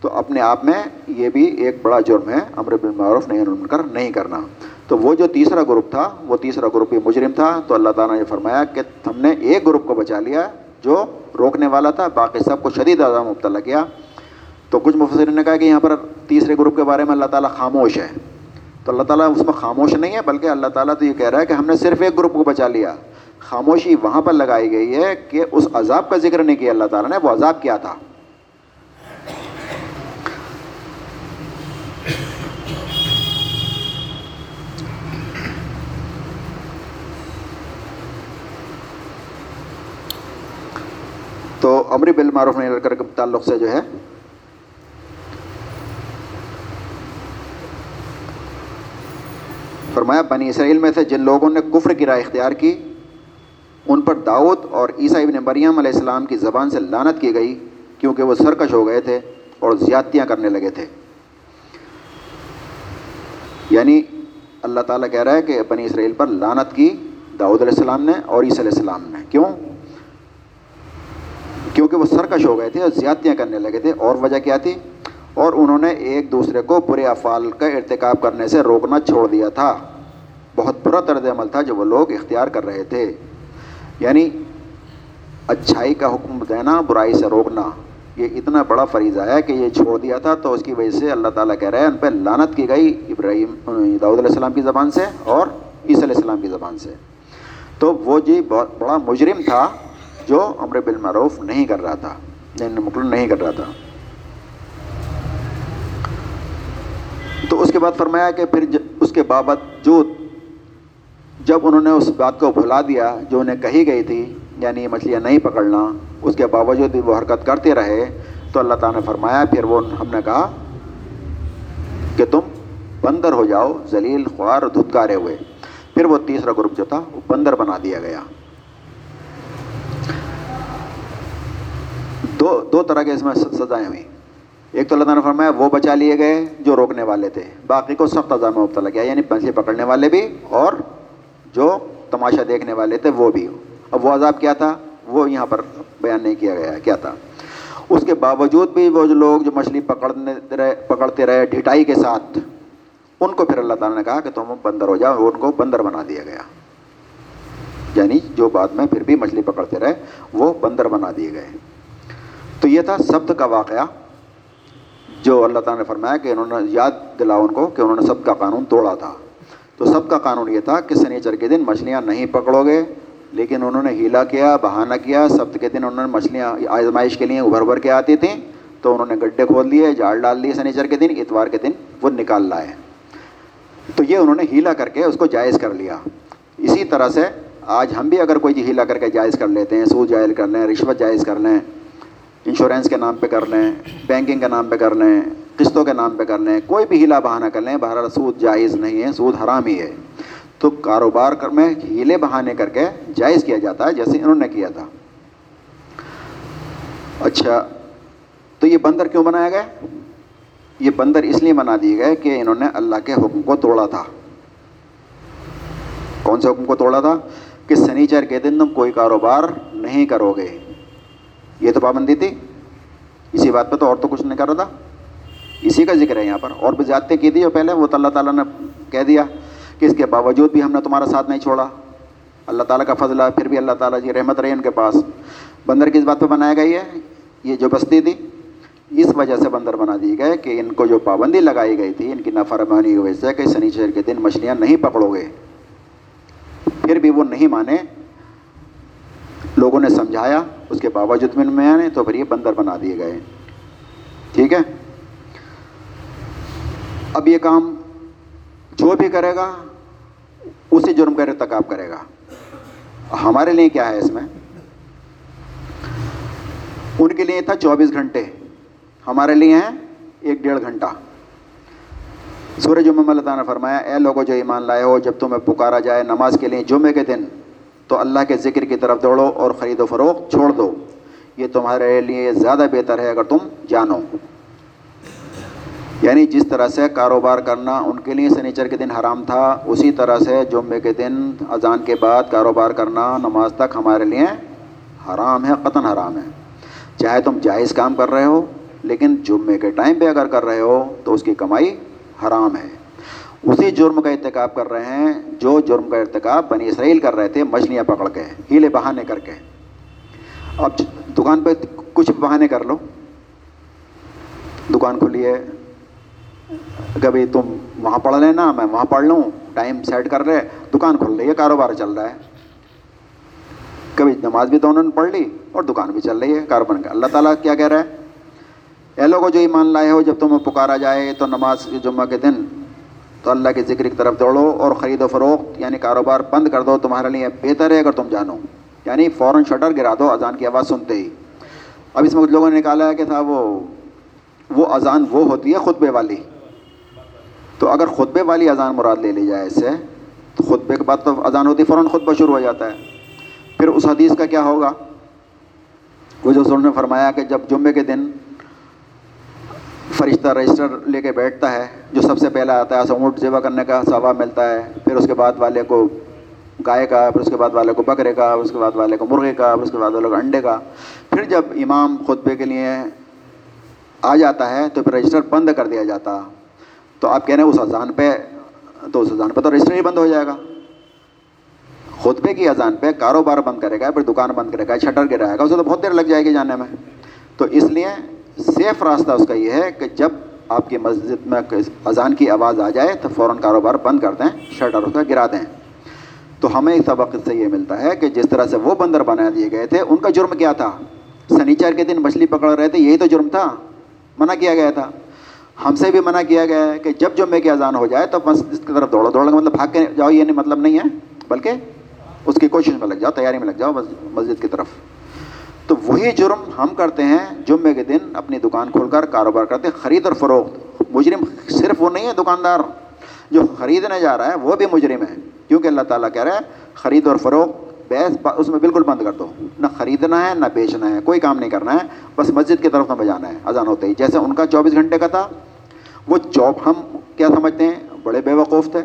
تو اپنے آپ میں یہ بھی ایک بڑا جرم ہے، امر بالمعروف نہیں ان کر، نہیں کرنا۔ تو وہ جو تیسرا گروپ تھا، وہ تیسرا گروپ بھی مجرم تھا۔ تو اللہ تعالیٰ نے فرمایا کہ ہم نے ایک گروپ کو بچا لیا جو روکنے والا تھا، باقی سب کو شدید اعظم مبتلا کیا۔ تو کچھ مفسرین نے کہا کہ یہاں پر تیسرے گروپ کے بارے میں اللہ تعالیٰ خاموش ہے۔ تو اللہ تعالیٰ اس میں خاموش نہیں ہے، بلکہ اللہ تعالیٰ تو یہ کہہ رہا ہے کہ ہم نے صرف ایک گروپ کو بچا لیا۔ خاموشی وہاں پر لگائی گئی ہے کہ اس عذاب کا ذکر نہیں کیا، اللہ تعالیٰ نے وہ عذاب کیا تھا۔ تو امر بالمعروف نہیں کر کے تعلق سے جو ہے فرمایا، بنی اسرائیل میں سے جن لوگوں نے کفر کی رائے اختیار کی، ان پر داؤد اور عیسیٰ ابن مریم علیہ السلام کی زبان سے لانت کی گئی کیونکہ وہ سرکش ہو گئے تھے اور زیادتیاں کرنے لگے تھے۔ یعنی اللہ تعالیٰ کہہ رہا ہے کہ بنی اسرائیل پر لانت کی داؤد علیہ السلام نے اور عیسیٰ علیہ السلام نے۔ کیوں؟ کیونکہ وہ سرکش ہو گئے تھے اور زیادتیاں کرنے لگے تھے۔ اور وجہ کیا تھی؟ اور انہوں نے ایک دوسرے کو برے افعال کا ارتکاب کرنے سے روکنا چھوڑ دیا تھا۔ بہت برا طرز عمل تھا جو وہ لوگ اختیار کر رہے تھے۔ یعنی اچھائی کا حکم دینا، برائی سے روکنا، یہ اتنا بڑا فریضہ ہے کہ یہ چھوڑ دیا تھا تو اس کی وجہ سے اللہ تعالیٰ کہہ رہے ہیں، ان پہ لانت کی گئی ابراہیم، داؤد علیہ السلام کی زبان سے اور عیسی علیہ السلام کی زبان سے۔ تو وہ جی بہت بڑا مجرم تھا جو امر بالمعروف نہیں کر رہا تھا یعنی نہیں کر رہا تھا۔ تو اس کے بعد فرمایا کہ پھر اس کے باوجود جب انہوں نے اس بات کو بھلا دیا جو انہیں کہی گئی تھی یعنی مچھلیاں نہیں پکڑنا، اس کے باوجود بھی وہ حرکت کرتے رہے، تو اللہ تعالیٰ نے فرمایا، پھر وہ ہم نے کہا کہ تم بندر ہو جاؤ، ذلیل، خوار، دھتکارے ہوئے۔ پھر وہ تیسرا گروپ جو تھا، وہ بندر بنا دیا گیا۔ دو دو طرح کے اس میں سزائیں ہوئیں۔ ایک تو اللہ تعالیٰ نے فرمایا، وہ بچا لیے گئے جو روکنے والے تھے، باقی کو سخت میں مبتلا کیا یعنی مچھلی پکڑنے والے بھی اور جو تماشا دیکھنے والے تھے وہ بھی اب وہ عذاب کیا تھا؟ وہ یہاں پر بیان نہیں کیا گیا کیا تھا؟ اس کے باوجود بھی وہ جو لوگ جو مچھلی پکڑنے رہے، پکڑتے رہے ڈھٹائی کے ساتھ، ان کو پھر اللہ تعالیٰ نے کہا کہ تم بندر ہو جاؤ، ان کو بندر بنا دیا گیا۔ یعنی جو بعد میں پھر بھی مچھلی پکڑتے رہے، وہ بندر بنا دیے گئے۔ تو یہ تھا سبت کا واقعہ، جو اللہ تعالیٰ نے فرمایا کہ انہوں نے یاد دلاؤ ان کو کہ انہوں نے سب کا قانون توڑا تھا۔ تو سب کا قانون یہ تھا کہ سنیچر کے دن مچھلیاں نہیں پکڑو گے، لیکن انہوں نے ہیلا کیا، بہانہ کیا، سبت کے دن انہوں نے مچھلیاں آزمائش کے لیے ابھر ابھر کے آتی تھیں، تو انہوں نے گڈھے کھول لیے، جال ڈال لیے سنیچر کے دن، اتوار کے دن وہ نکال لائے۔ تو یہ انہوں نے ہیلا کر کے اس کو جائز کر لیا۔ اسی طرح سے آج ہم بھی اگر کوئی جی ہیلا کر کے جائز کر لیتے ہیں، سود جائز کر لیں، رشوت جائز کر لیں انشورنس کے نام پہ کر لیں، بینکنگ کے نام پہ کر لیں، قسطوں کے نام پہ کر لیں، کوئی بھی ہیلا بہانہ کر لیں، بہرحال سود جائز نہیں ہے، سود حرام ہی ہے۔ تو کاروبار میں ہیلے بہانے کر کے جائز کیا جاتا ہے جیسے انہوں نے کیا تھا۔ اچھا تو یہ بندر کیوں بنایا گیا؟ یہ بندر اس لیے بنا دیے گئے کہ انہوں نے اللہ کے حکم کو توڑا تھا۔ کون سے حکم کو توڑا تھا؟ کہ سنیچر کے دن تم کوئی کاروبار نہیں کرو گے۔ یہ تو پابندی تھی۔ اسی بات پہ تو اور تو کچھ نہیں کر رہا تھا۔ اسی کا ذکر ہے یہاں پر۔ اور بھی زیادتی کی تھی جو پہلے، وہ تو اللہ تعالیٰ نے کہہ دیا کہ اس کے باوجود بھی ہم نے تمہارا ساتھ نہیں چھوڑا۔ اللہ تعالیٰ کا فضلہ پھر بھی اللہ تعالیٰ جی رحمت رہی ان کے پاس۔ بندر کس بات پہ بنایا گئی ہے، یہ جو بستی تھی، اس وجہ سے بندر بنا دیے گئے کہ ان کو جو پابندی لگائی گئی تھی، ان کی نافرمانی کی وجہ سے کہ سنیچر کے دن مچھلیاں نہیں پکڑو گے۔ پھر بھی وہ نہیں مانے۔ لوگوں نے سمجھایا، اس کے باوجود میں میں آنے تو پھر یہ بندر بنا دیے گئے۔ ٹھیک ہے؟ اب یہ کام جو بھی کرے گا، اسی جرم کا ارتکاب کرے گا۔ ہمارے لیے کیا ہے اس میں؟ ان کے لیے تھا چوبیس گھنٹے۔ ہمارے لیے ہیں ایک ڈیڑھ گھنٹہ۔ سورج جمعہ اللہ تعالیٰ نے فرمایا، اے لوگوں جو ایمان لائے ہو، جب تمہیں پکارا جائے نماز کے لیے جمعے کے دن تو اللہ کے ذکر کی طرف دوڑو اور خرید و فروخت چھوڑ دو۔ یہ تمہارے لیے زیادہ بہتر ہے اگر تم جانو۔ یعنی جس طرح سے کاروبار کرنا ان کے لیے سنیچر کے دن حرام تھا، اسی طرح سے جمعے کے دن، اذان کے بعد کاروبار کرنا نماز تک ہمارے لیے حرام ہے، قطن حرام ہے۔ چاہے تم جائز کام کر رہے ہو، لیکن جمعے کے ٹائم پہ اگر کر رہے ہو تو اس کی کمائی حرام ہے۔ اسی جرم کا ارتکاب کر رہے ہیں، جو جرم کا ارتکاب بنی اسرائیل کر رہے تھے، مچھلیاں پکڑ کے، ہیلے بہانے کر کے۔ اب جی، دکان پہ کچھ بہانے کر لو۔ دکان کھلی ہے۔ کبھی تم وہاں پڑھ لینا، میں وہاں پڑھ لوں، ٹائم سیٹ کر رہے دکان کھل رہی ہے، کاروبار چل رہا ہے۔ کبھی نماز بھی دونوں نے پڑھ لی اور دکان بھی چل رہی ہے، کاروبار کا اللہ تعالیٰ کیا کہہ رہا ہے؟ اے لوگوں جو ایمان لائے ہو، جب تمہیں پکارا جائے تو نماز جمعہ کے دن تو اللہ کے ذکر کی طرف دوڑو اور خرید و فروخت یعنی کاروبار بند کر دو، تمہارے لیے بہتر ہے اگر تم جانو۔ یعنی فوراً شٹر گرا دو، اذان کی آواز سنتے ہی۔ اب اس میں کچھ لوگوں نے نکالا ہے کہ تھا وہ وہ اذان وہ ہوتی ہے خطبے والی۔ تو اگر خطبے والی اذان مراد لے لی جائے اس سے تو خطبے کے بعد تو اذان ہوتی فوراً خطبہ شروع ہو جاتا ہے۔ پھر اس حدیث کا کیا ہوگا؟ وہ جو نے فرمایا کہ جب جمعے کے دن فرشتہ رجسٹر لے کے بیٹھتا ہے، جو سب سے پہلا آتا ہے اسے اونٹ ذبح کرنے کا ثواب ملتا ہے۔ پھر اس کے بعد والے کو گائے کا، پھر اس کے بعد والے کو بکرے کا اس کے بعد والے کو مرغے کا، پھر اس کے بعد والے کو انڈے کا۔ پھر جب امام خطبے کے لیے آ جاتا ہے، تو پھر رجسٹر بند کر دیا جاتا۔ تو آپ کہہ رہے ہیں، اس اذان پہ، تو اس اذان پہ تو رجسٹر ہی بند ہو جائے گا۔ خطبے کی اذان پہ کاروبار بند کرے گا، پھر دکان بند کرے گا، شٹر گرائے گا، اسے تو بہت دیر لگ جائے گی جانے میں۔ تو اس لیے سیف راستہ اس کا یہ ہے کہ جب آپ کی مسجد میں اذان کی آواز آ جائے تو فوراً کاروبار بند کر دیں شٹر اس کا گرا دیں۔ تو ہمیں اس سبق سے یہ ملتا ہے کہ جس طرح سے وہ بندر بنا دیے گئے تھے، ان کا جرم کیا تھا؟ سنیچر کے دن مچھلی پکڑ رہے تھے، یہی تو جرم تھا؟ منع کیا گیا تھا؟ ہم سے بھی منع کیا گیا ہے کہ جب جمعے کی اذان ہو جائے تو مسجد کی طرف دوڑو دوڑو مطلب بھاگ کے جاؤ، یہ نہیں مطلب نہیں ہے، بلکہ اس کی کوشش میں لگ جاؤ، تیاری میں لگ جاؤ مسجد کی طرف۔ تو وہی جرم ہم کرتے ہیں جمعے کے دن اپنی دکان کھول کر کاروبار کرتے ہیں، خرید اور فروخت۔ مجرم صرف وہ نہیں ہے دکاندار، جو خریدنے جا رہا ہے وہ بھی مجرم ہے۔ کیونکہ اللہ تعالیٰ کہہ رہا ہے، خرید اور فروخت بیس اس میں بالکل بند کر دو۔ نہ خریدنا ہے، نہ بیچنا ہے، کوئی کام نہیں کرنا ہے، بس مسجد کی طرف نہ بجانا ہے۔ اذان ہوتے ہی، جیسے ان کا چوبیس گھنٹے کا تھا، وہ چوب ہم کیا سمجھتے ہیں، بڑے بے وقوف تھے۔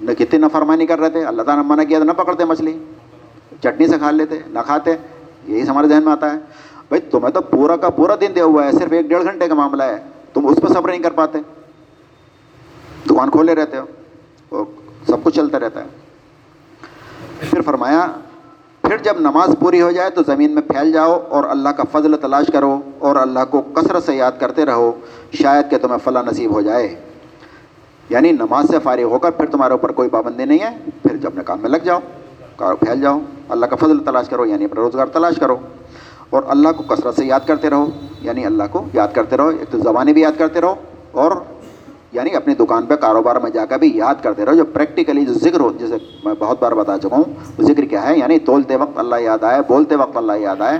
نہ کتنی نفرمانی کر رہے تھے، اللہ تعالیٰ نے منع کیا تو نہ پکڑتے مچھلی۔ چٹنی سے کھا لیتے، نہ کھاتے۔ یہی ہمارے ذہن میں آتا ہے۔ بھائی تمہیں تو پورا کا پورا دن دیا ہوا ہے، صرف ایک ڈیڑھ گھنٹے کا معاملہ ہے۔ تم اس پہ صبر نہیں کر پاتے۔ دکان کھولے رہتے ہو۔ سب کچھ چلتا رہتا ہے۔ پھر فرمایا، پھر جب نماز پوری ہو جائے تو زمین میں پھیل جاؤ اور اللہ کا فضل تلاش کرو اور اللہ کو کثرت سے یاد کرتے رہو۔ شاید کہ تمہیں فلاں نصیب ہو جائے۔ یعنی نماز سے فارغ ہو کر پھر تمہارے اوپر کوئی پابندی نہیں ہے۔ پھر جب اپنے کام میں لگ جاؤ۔ پھیل جاؤ، اللہ کا فضل تلاش کرو یعنی اپنا روزگار تلاش کرو۔ اور اللہ کو کثرت سے یاد کرتے رہو یعنی اللہ کو یاد کرتے رہو، ایک تو زبانیں بھی یاد کرتے رہو، اور یعنی اپنی دکان پہ کاروبار میں جا کر بھی یاد کرتے رہو، جو پریکٹیکلی جو ذکر ہو، جیسے میں بہت بار بتا چکا ہوں، وہ ذکر کیا ہے؟ یعنی تولتے وقت اللہ یاد آئے، بولتے وقت اللہ یاد آئے،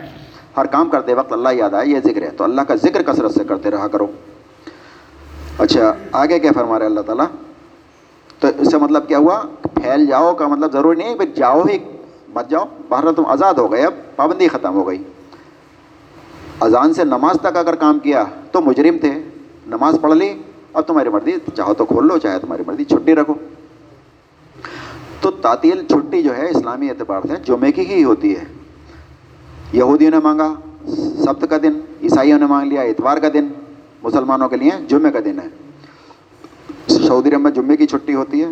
ہر کام کرتے وقت اللہ یاد آئے، یہ ذکر ہے۔ تو اللہ کا ذکر کثرت سے کرتے رہا کرو۔ اچھا آگے کیا فرما رہے اللہ تعالیٰ؟ تو اس سے مطلب کیا ہوا پھیل جاؤ کا مطلب ضروری نہیں ہے جاؤ ہی، مت جاؤ۔ باہر تم آزاد ہو گئے، اب پابندی ختم ہو گئی۔ اذان سے نماز تک اگر کام کیا تو مجرم تھے۔ نماز پڑھ لی، اب تمہاری مرضی، چاہو تو کھول لو، چاہے تمہاری مرضی، چھٹی رکھو۔ تو تعطیل چھٹی جو ہے، اسلامی اعتبار سے جمعے کی ہی ہوتی ہے۔ یہودیوں نے مانگا، سبت کا دن، عیسائیوں نے مانگ لیا، اتوار کا دن، مسلمانوں کے لیے جمعے کا دن ہے۔ سعودی عرب میں جمعے کی چھٹی ہوتی ہے،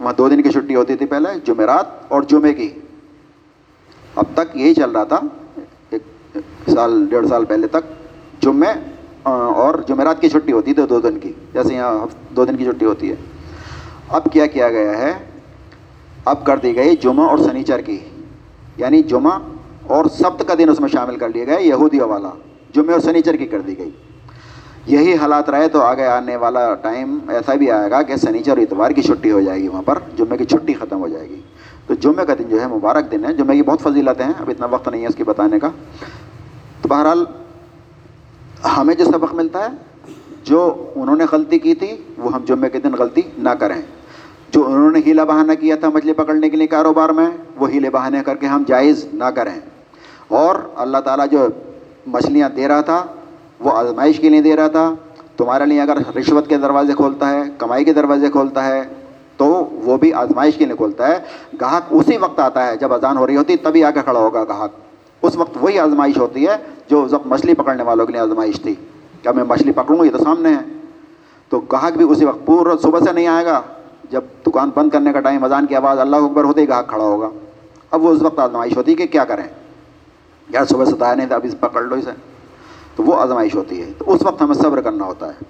وہاں دو دن کی چھٹی ہوتی تھی پہلے، جمعرات اور جمعے کی۔ اب تک یہی چل رہا تھا، ایک سال، ڈیڑھ سال پہلے تک جمعے اور جمعرات کی چھٹی ہوتی تھی دو دن کی، جیسے یہاں دو دن کی چھٹی ہوتی ہے۔ اب کیا کیا گیا ہے؟ اب کر دی گئی جمعہ اور سنیچر کی۔ یعنی جمعہ اور سبت کا دن اس میں شامل کر لیا گیا، یہودیوں والا۔ جمعہ اور سنیچر کی کر دی گئی۔ یہی حالات رہے تو آگے آنے والا ٹائم ایسا بھی آئے گا کہ سنیچر اور اتوار کی چھٹی ہو جائے گی وہاں پر، جمعے کی چھٹی ختم ہو جائے گی۔ تو جمعے کا دن جو ہے مبارک دن ہے۔ جمعے کی بہت فضیلتیں ہیں اب اتنا وقت نہیں ہے اس کی بتانے کا۔ تو بہرحال ہمیں جو سبق ملتا ہے، جو انہوں نے غلطی کی تھی، وہ ہم جمعے کے دن غلطی نہ کریں۔ جو انہوں نے ہیلا بہانہ کیا تھا مچھلی پکڑنے کے لیے کاروبار میں، وہ ہیلے بہانے کر کے ہم جائز نہ کریں۔ اور اللہ تعالیٰ جو مچھلیاں دے رہا تھا وہ آزمائش کے لیے دے رہا تھا۔ تمہارے لیے اگر رشوت کے دروازے کھولتا ہے، کمائی کے دروازے کھولتا ہے، تو وہ بھی آزمائش کے لیے کھولتا ہے۔ گاہک اسی وقت آتا ہے جب اذان ہو رہی ہوتی، تبھی آ کے کھڑا ہوگا گاہک۔ اس وقت وہی آزمائش ہوتی ہے جو اس وقت مچھلی پکڑنے والوں کے لیے آزمائش تھی۔ کیا میں مچھلی پکڑوں، یہ تو سامنے ہے۔ تو گاہک بھی اسی وقت پورا صبح سے نہیں آئے گا۔ جب دکان بند کرنے کا ٹائم، اذان کی آواز اللہ اکبر ہوتے ہی گاہک کھڑا ہوگا۔ اب وہ اس وقت آزمائش ہوتی ہے کہ کیا کریں؟ یار صبح سے آیا نہیں تھا، اب اس پکڑ لو اسے۔ تو وہ آزمائش ہوتی ہے۔ تو اس وقت ہمیں صبر کرنا ہوتا ہے۔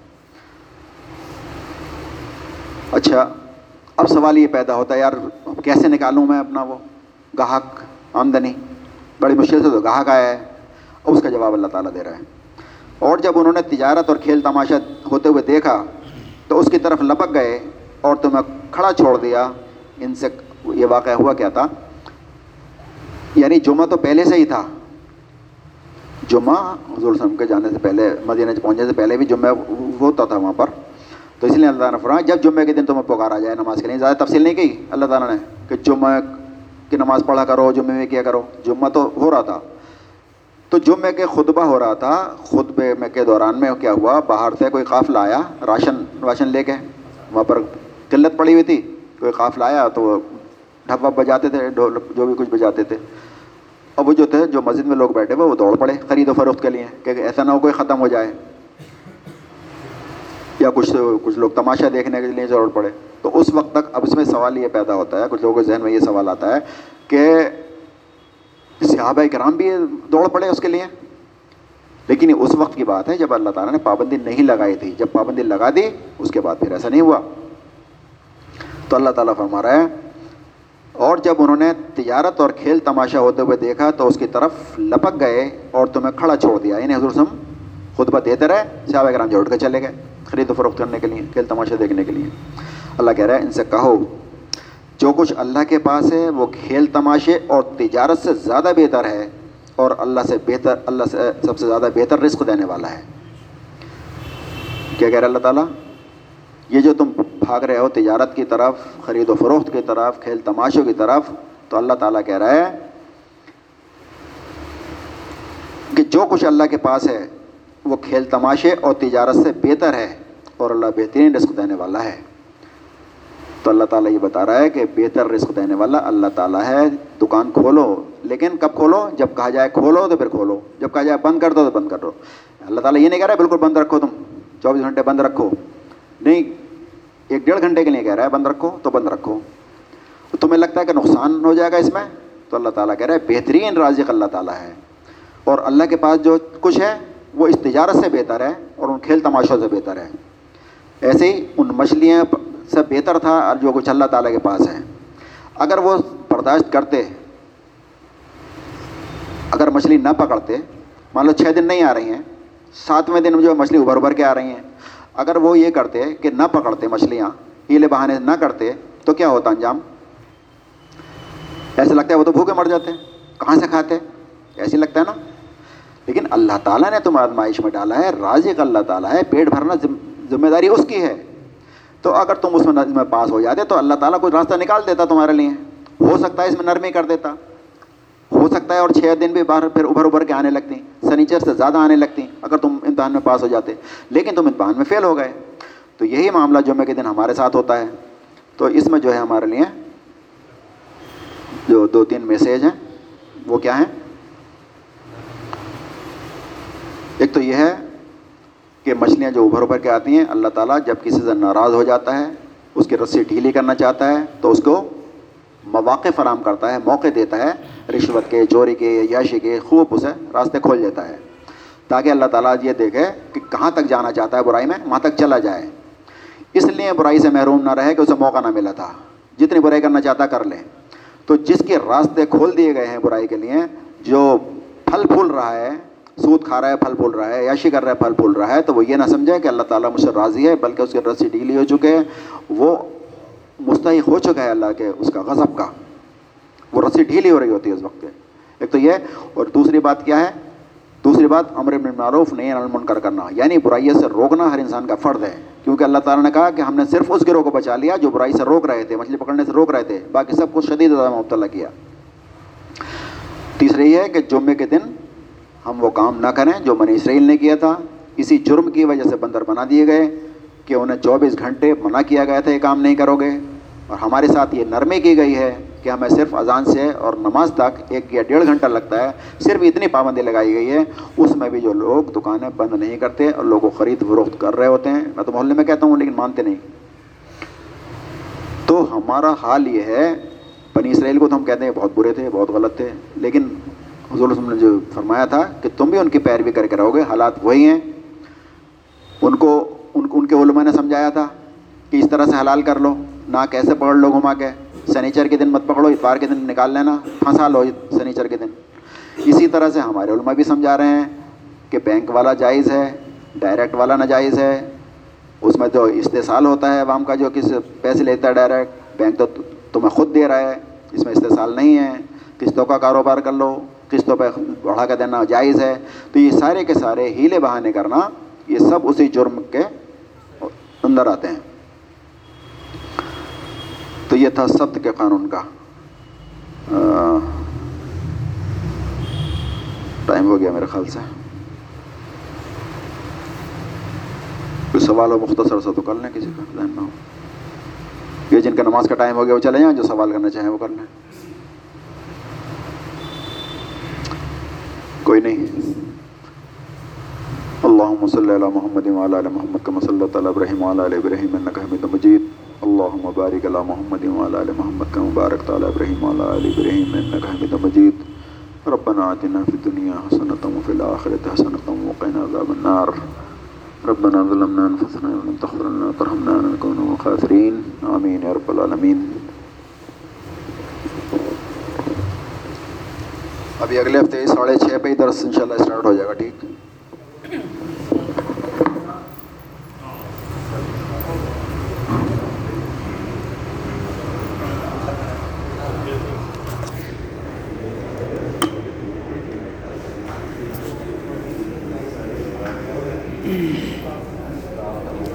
اچھا اب سوال یہ پیدا ہوتا ہے، یار کیسے نکالوں میں اپنا وہ گاہک آمدنی؟ بڑی مشکل سے تو گاہک آیا ہے اور اس کا جواب اللہ تعالیٰ دے رہا ہے۔ اور جب انہوں نے تجارت اور کھیل تماشا ہوتے ہوئے دیکھا، تو اس کی طرف لپک گئے اور تمہیں کھڑا چھوڑ دیا۔ ان سے یہ واقعہ ہوا کیا تھا؟ یعنی جمعہ تو پہلے سے ہی تھا۔ جمعہ، حضور وسلم کے جانے سے پہلے، مدینہ پہنچنے سے پہلے بھی جمعہ ہوتا تھا وہاں پر۔ تو اس لیے اللہ تعالیٰ نے فرمایا، جب جمعے کے دن تمہیں پکارا جائے، نماز کے لیے، زیادہ تفصیل نہیں کی۔ اللہ تعالیٰ نے کہ جمعہ کی نماز پڑھا کرو، جمعے میں کیا کرو۔ جمعہ تو ہو رہا تھا۔ تو جمعے کے خطبہ ہو رہا تھا، خطبے میں کے دوران میں کیا ہوا، باہر سے کوئی قافلہ آیا، راشن راشن لے کے، وہاں پر قلت پڑی ہوئی تھی، کوئی قافلہ آیا تو وہ ڈھپ وپ بجاتے تھے جو بھی کچھ بجاتے تھے۔ اب وہ جو تھے، جو مسجد میں لوگ بیٹھے ہوئے وہ دوڑ پڑے، خرید و فروخت کے لیے، کہ ایسا نہ ہو کوئی ختم ہو جائے۔ یا کچھ کچھ لوگ تماشا دیکھنے کے لیے ضرور پڑے۔ تو اس وقت تک اب اس میں سوال یہ پیدا ہوتا ہے، کچھ لوگوں کے ذہن میں یہ سوال آتا ہے کہ صحابہ کرام بھی دوڑ پڑے اس کے لیے۔ لیکن یہ اس وقت کی بات ہے جب اللہ تعالیٰ نے پابندی نہیں لگائی تھی۔ جب پابندی لگا دی، اس کے بعد پھر ایسا نہیں ہوا۔ تو اللہ تعالیٰ فرما رہا ہے اور جب انہوں نے تجارت اور کھیل تماشا ہوتے ہوئے دیکھا تو اس کی طرف لپک گئے اور تمہیں کھڑا چھوڑ دیا۔ انہیں حضور سم خطبہ دیتے رہے، صحابہ کرام جو اٹھ کے چلے گئے، خرید و فروخت کرنے کے لیے، کھیل تماشا دیکھنے کے لیے۔ اللہ کہہ رہا ہے، ان سے کہو، جو کچھ اللہ کے پاس ہے، وہ کھیل تماشے اور تجارت سے زیادہ بہتر ہے اور اللہ سے بہتر، اللہ سے سب سے زیادہ بہتر رزق دینے والا ہے۔ کیا کہہ رہا اللہ تعالیٰ؟ یہ جو تم بھاگ رہے ہو تجارت کی طرف، خرید و فروخت کی طرف، کھیل تماشوں کی طرف، تو اللہ تعالیٰ کہہ رہا ہے کہ جو کچھ اللہ کے پاس ہے، وہ کھیل تماشے اور تجارت سے بہتر ہے اور اللہ بہترین رزق دینے والا ہے۔ تو اللہ تعالیٰ یہ بتا رہا ہے کہ بہتر رزق دینے والا اللہ تعالیٰ ہے۔ دکان کھولو، لیکن کب کھولو؟ جب کہا جائے کھولو تو پھر کھولو، جب کہا جائے بند کر دو تو بند کر دو۔ اللہ تعالیٰ یہ نہیں کہہ رہا ہے، بالکل بند رکھو تم، چوبیس گھنٹے بند رکھو۔ نہیں، ایک ڈیڑھ گھنٹے کے لیے کہہ رہا ہے، بند رکھو، تو بند رکھو۔ تمہیں لگتا ہے کہ نقصان ہو جائے گا اس میں؟ تو اللہ تعالیٰ کہہ رہا ہے، بہترین رازق اللہ تعالیٰ ہے۔ اور اللہ کے پاس جو کچھ ہے، وہ اس تجارت سے بہتر ہے اور ان کھیل تماشوں سے بہتر ہے۔ ایسے ہی ان مچھلیاں سے بہتر تھا جو کچھ اللہ تعالیٰ کے پاس ہے اگر وہ برداشت کرتے، اگر مچھلی نہ پکڑتے، مان لو چھ دن نہیں آ رہی ہیں، ساتویں دن جو مچھلی ابھر ابھر کے آ رہی ہیں اگر وہ یہ کرتے کہ نہ پکڑتے مچھلیاں، ہیلے بہانے نہ کرتے، تو کیا ہوتا انجام؟ ایسے لگتا ہے وہ تو بھوکے مر جاتے کہاں سے کھاتے؟ ایسے لگتا ہے نا۔ لیکن اللہ تعالیٰ نے تم آزمائش میں ڈالا ہے، رازق اللہ تعالیٰ ہے، پیٹ بھرنا ذمہ داری اس کی ہے۔ تو اگر تم اس میں پاس ہو جاتے تو اللہ تعالیٰ کوئی راستہ نکال دیتا تمہارے لیے۔ ہو سکتا ہے اس میں نرمی کر دیتا۔ ہو سکتا ہے اور چھ دن بھی باہر پھر ابھر ابھر کے آنے لگتی سنیچر سے زیادہ آنے لگتی اگر تم امتحان میں پاس ہو جاتے۔ لیکن تم امتحان میں فیل ہو گئے۔ تو یہی معاملہ جمعے کے دن ہمارے ساتھ ہوتا ہے۔ تو اس میں جو ہے ہمارے لیے جو دو تین میسیج ہیں، وہ کیا ہیں؟ ایک تو یہ ہے کہ مچھلیاں جو ابھر ابھر کے آتی ہیں، اللہ تعالیٰ جب کسی سے ناراض ہو جاتا ہے، اس کی رسی ڈھیلی کرنا چاہتا ہے، تو اس کو مواقع فراہم کرتا ہے، موقع دیتا ہے، رشوت کے، چوری کے یاشی کے، خوب اسے راستے کھول دیتا ہے۔ تاکہ اللہ تعالیٰ یہ دیکھے کہ کہاں تک جانا چاہتا ہے برائی میں، وہاں تک چلا جائے۔ اس لیے برائی سے محروم نہ رہے کہ اسے موقع نہ ملا تھا جتنی برائی کرنا چاہتا کر لے۔ تو جس کے راستے کھول دیے گئے ہیں برائی کے لیے، جو پھل پھول رہا ہے، سود کھا رہا ہے، پھل پھول رہا ہے یاشی کر رہا ہے، پھل پھول رہا ہے، تو وہ یہ نہ سمجھے کہ اللہ تعالیٰ مجھ سے راضی ہے، بلکہ اس کی رسی ڈھیلی ہو چکے ہیں۔ وہ مستحق ہو چکا ہے اللہ کے اس کا غضب کا۔ وہ رسی ڈھیلی ہو رہی ہوتی ہے اس وقت ایک تو یہ، اور دوسری بات کیا ہے؟ دوسری بات، امر بن معروف نہیں المنکر کرنا یعنی برائیت سے روکنا ہر انسان کا فرد ہے۔ کیونکہ اللہ تعالیٰ نے کہا کہ ہم نے صرف اس گروہ کو بچا لیا جو برائی سے روک رہے تھے، مچھلی پکڑنے سے روک رہے تھے، باقی سب کچھ شدید مبتلا کیا۔ تیسرے یہ ہے کہ جمعے کے دن ہم وہ کام نہ کریں جو منی اسرائیل نے کیا تھا۔ اسی جرم کی وجہ سے بندر بنا دیے گئے کہ انہیں چوبیس گھنٹے منع کیا گیا تھا یہ کام نہیں کرو گے۔ اور ہمارے ساتھ یہ نرمی کی گئی ہے کہ ہمیں صرف اذان سے اور نماز تک ایک یا ڈیڑھ گھنٹہ لگتا ہے، صرف اتنی پابندی لگائی گئی ہے۔ اس میں بھی جو لوگ دکانیں بند نہیں کرتے اور لوگوں خرید فروخت کر رہے ہوتے ہیں، میں تو محلے میں کہتا ہوں، لیکن مانتے نہیں۔ تو ہمارا حال یہ ہے، بنی اسرائیل کو تو ہم کہتے ہیں بہت برے تھے، بہت غلط تھے، لیکن حضور نے جو فرمایا تھا کہ تم بھی ان کی پیروی کر کے رہو گے، حالات وہی ہیں۔ ان کو، ان ان کے علماء نے سمجھایا تھا کہ اس طرح سے حلال کر لو۔ نہ کیسے پکڑ لو گھما کے سنیچر کے دن مت پکڑو، اتوار کے دن نکال لینا، پھنسا لو سنیچر کے دن۔ اسی طرح سے ہمارے علماء بھی سمجھا رہے ہیں کہ بینک والا جائز ہے، ڈائریکٹ والا ناجائز ہے۔ اس میں جو استحصال ہوتا ہے عوام کا جو کس پیسے لیتا ہے ڈائریکٹ۔ بینک تو تمہیں خود دے رہا ہے، اس میں استحصال نہیں ہے۔ قسطوں کا کاروبار کر لو، قسطوں پہ بڑھا کے دینا جائز ہے۔ تو یہ سارے کے سارے ہیلے بہانے کرنا، یہ سب اسی جرم کے اندر آتے ہیں۔ یہ تھا سبت کے قانون کا۔ ٹائم ہو گیا میرے خیال سے۔ کوئی سوال ہو مختصر سا تو کر لیں، کسی کا ذہن میں ہو۔ یہ جن کا نماز کا ٹائم ہو گیا، وہ چلے جائیں، جو سوال کرنا چاہیں وہ کر لیں۔ کوئی نہیں۔ اللهم صل على محمد وعلى ال محمد كما صليت على ابراهيم وعلى ال ابراهيم انك حميد مجيد اللهم بارك على محمد وعلى ال محمد كما باركت على ابراهيم وعلى ال ابراهيم انك حميد مجيد. ربنا آتنا في الدنيا حسنة وفي الآخرة حسنة وقنا عذاب النار. ربنا ظلمنا انفسنا ولم تغفر لنا وترحمنا لنكون من الخاسرين. آمين يا رب العالمين. ابھی اگلے ہفتے ساڑھے چھ پہ ہی درس ان شاء اللہ اسٹارٹ ہو جائے گا، ٹھیک؟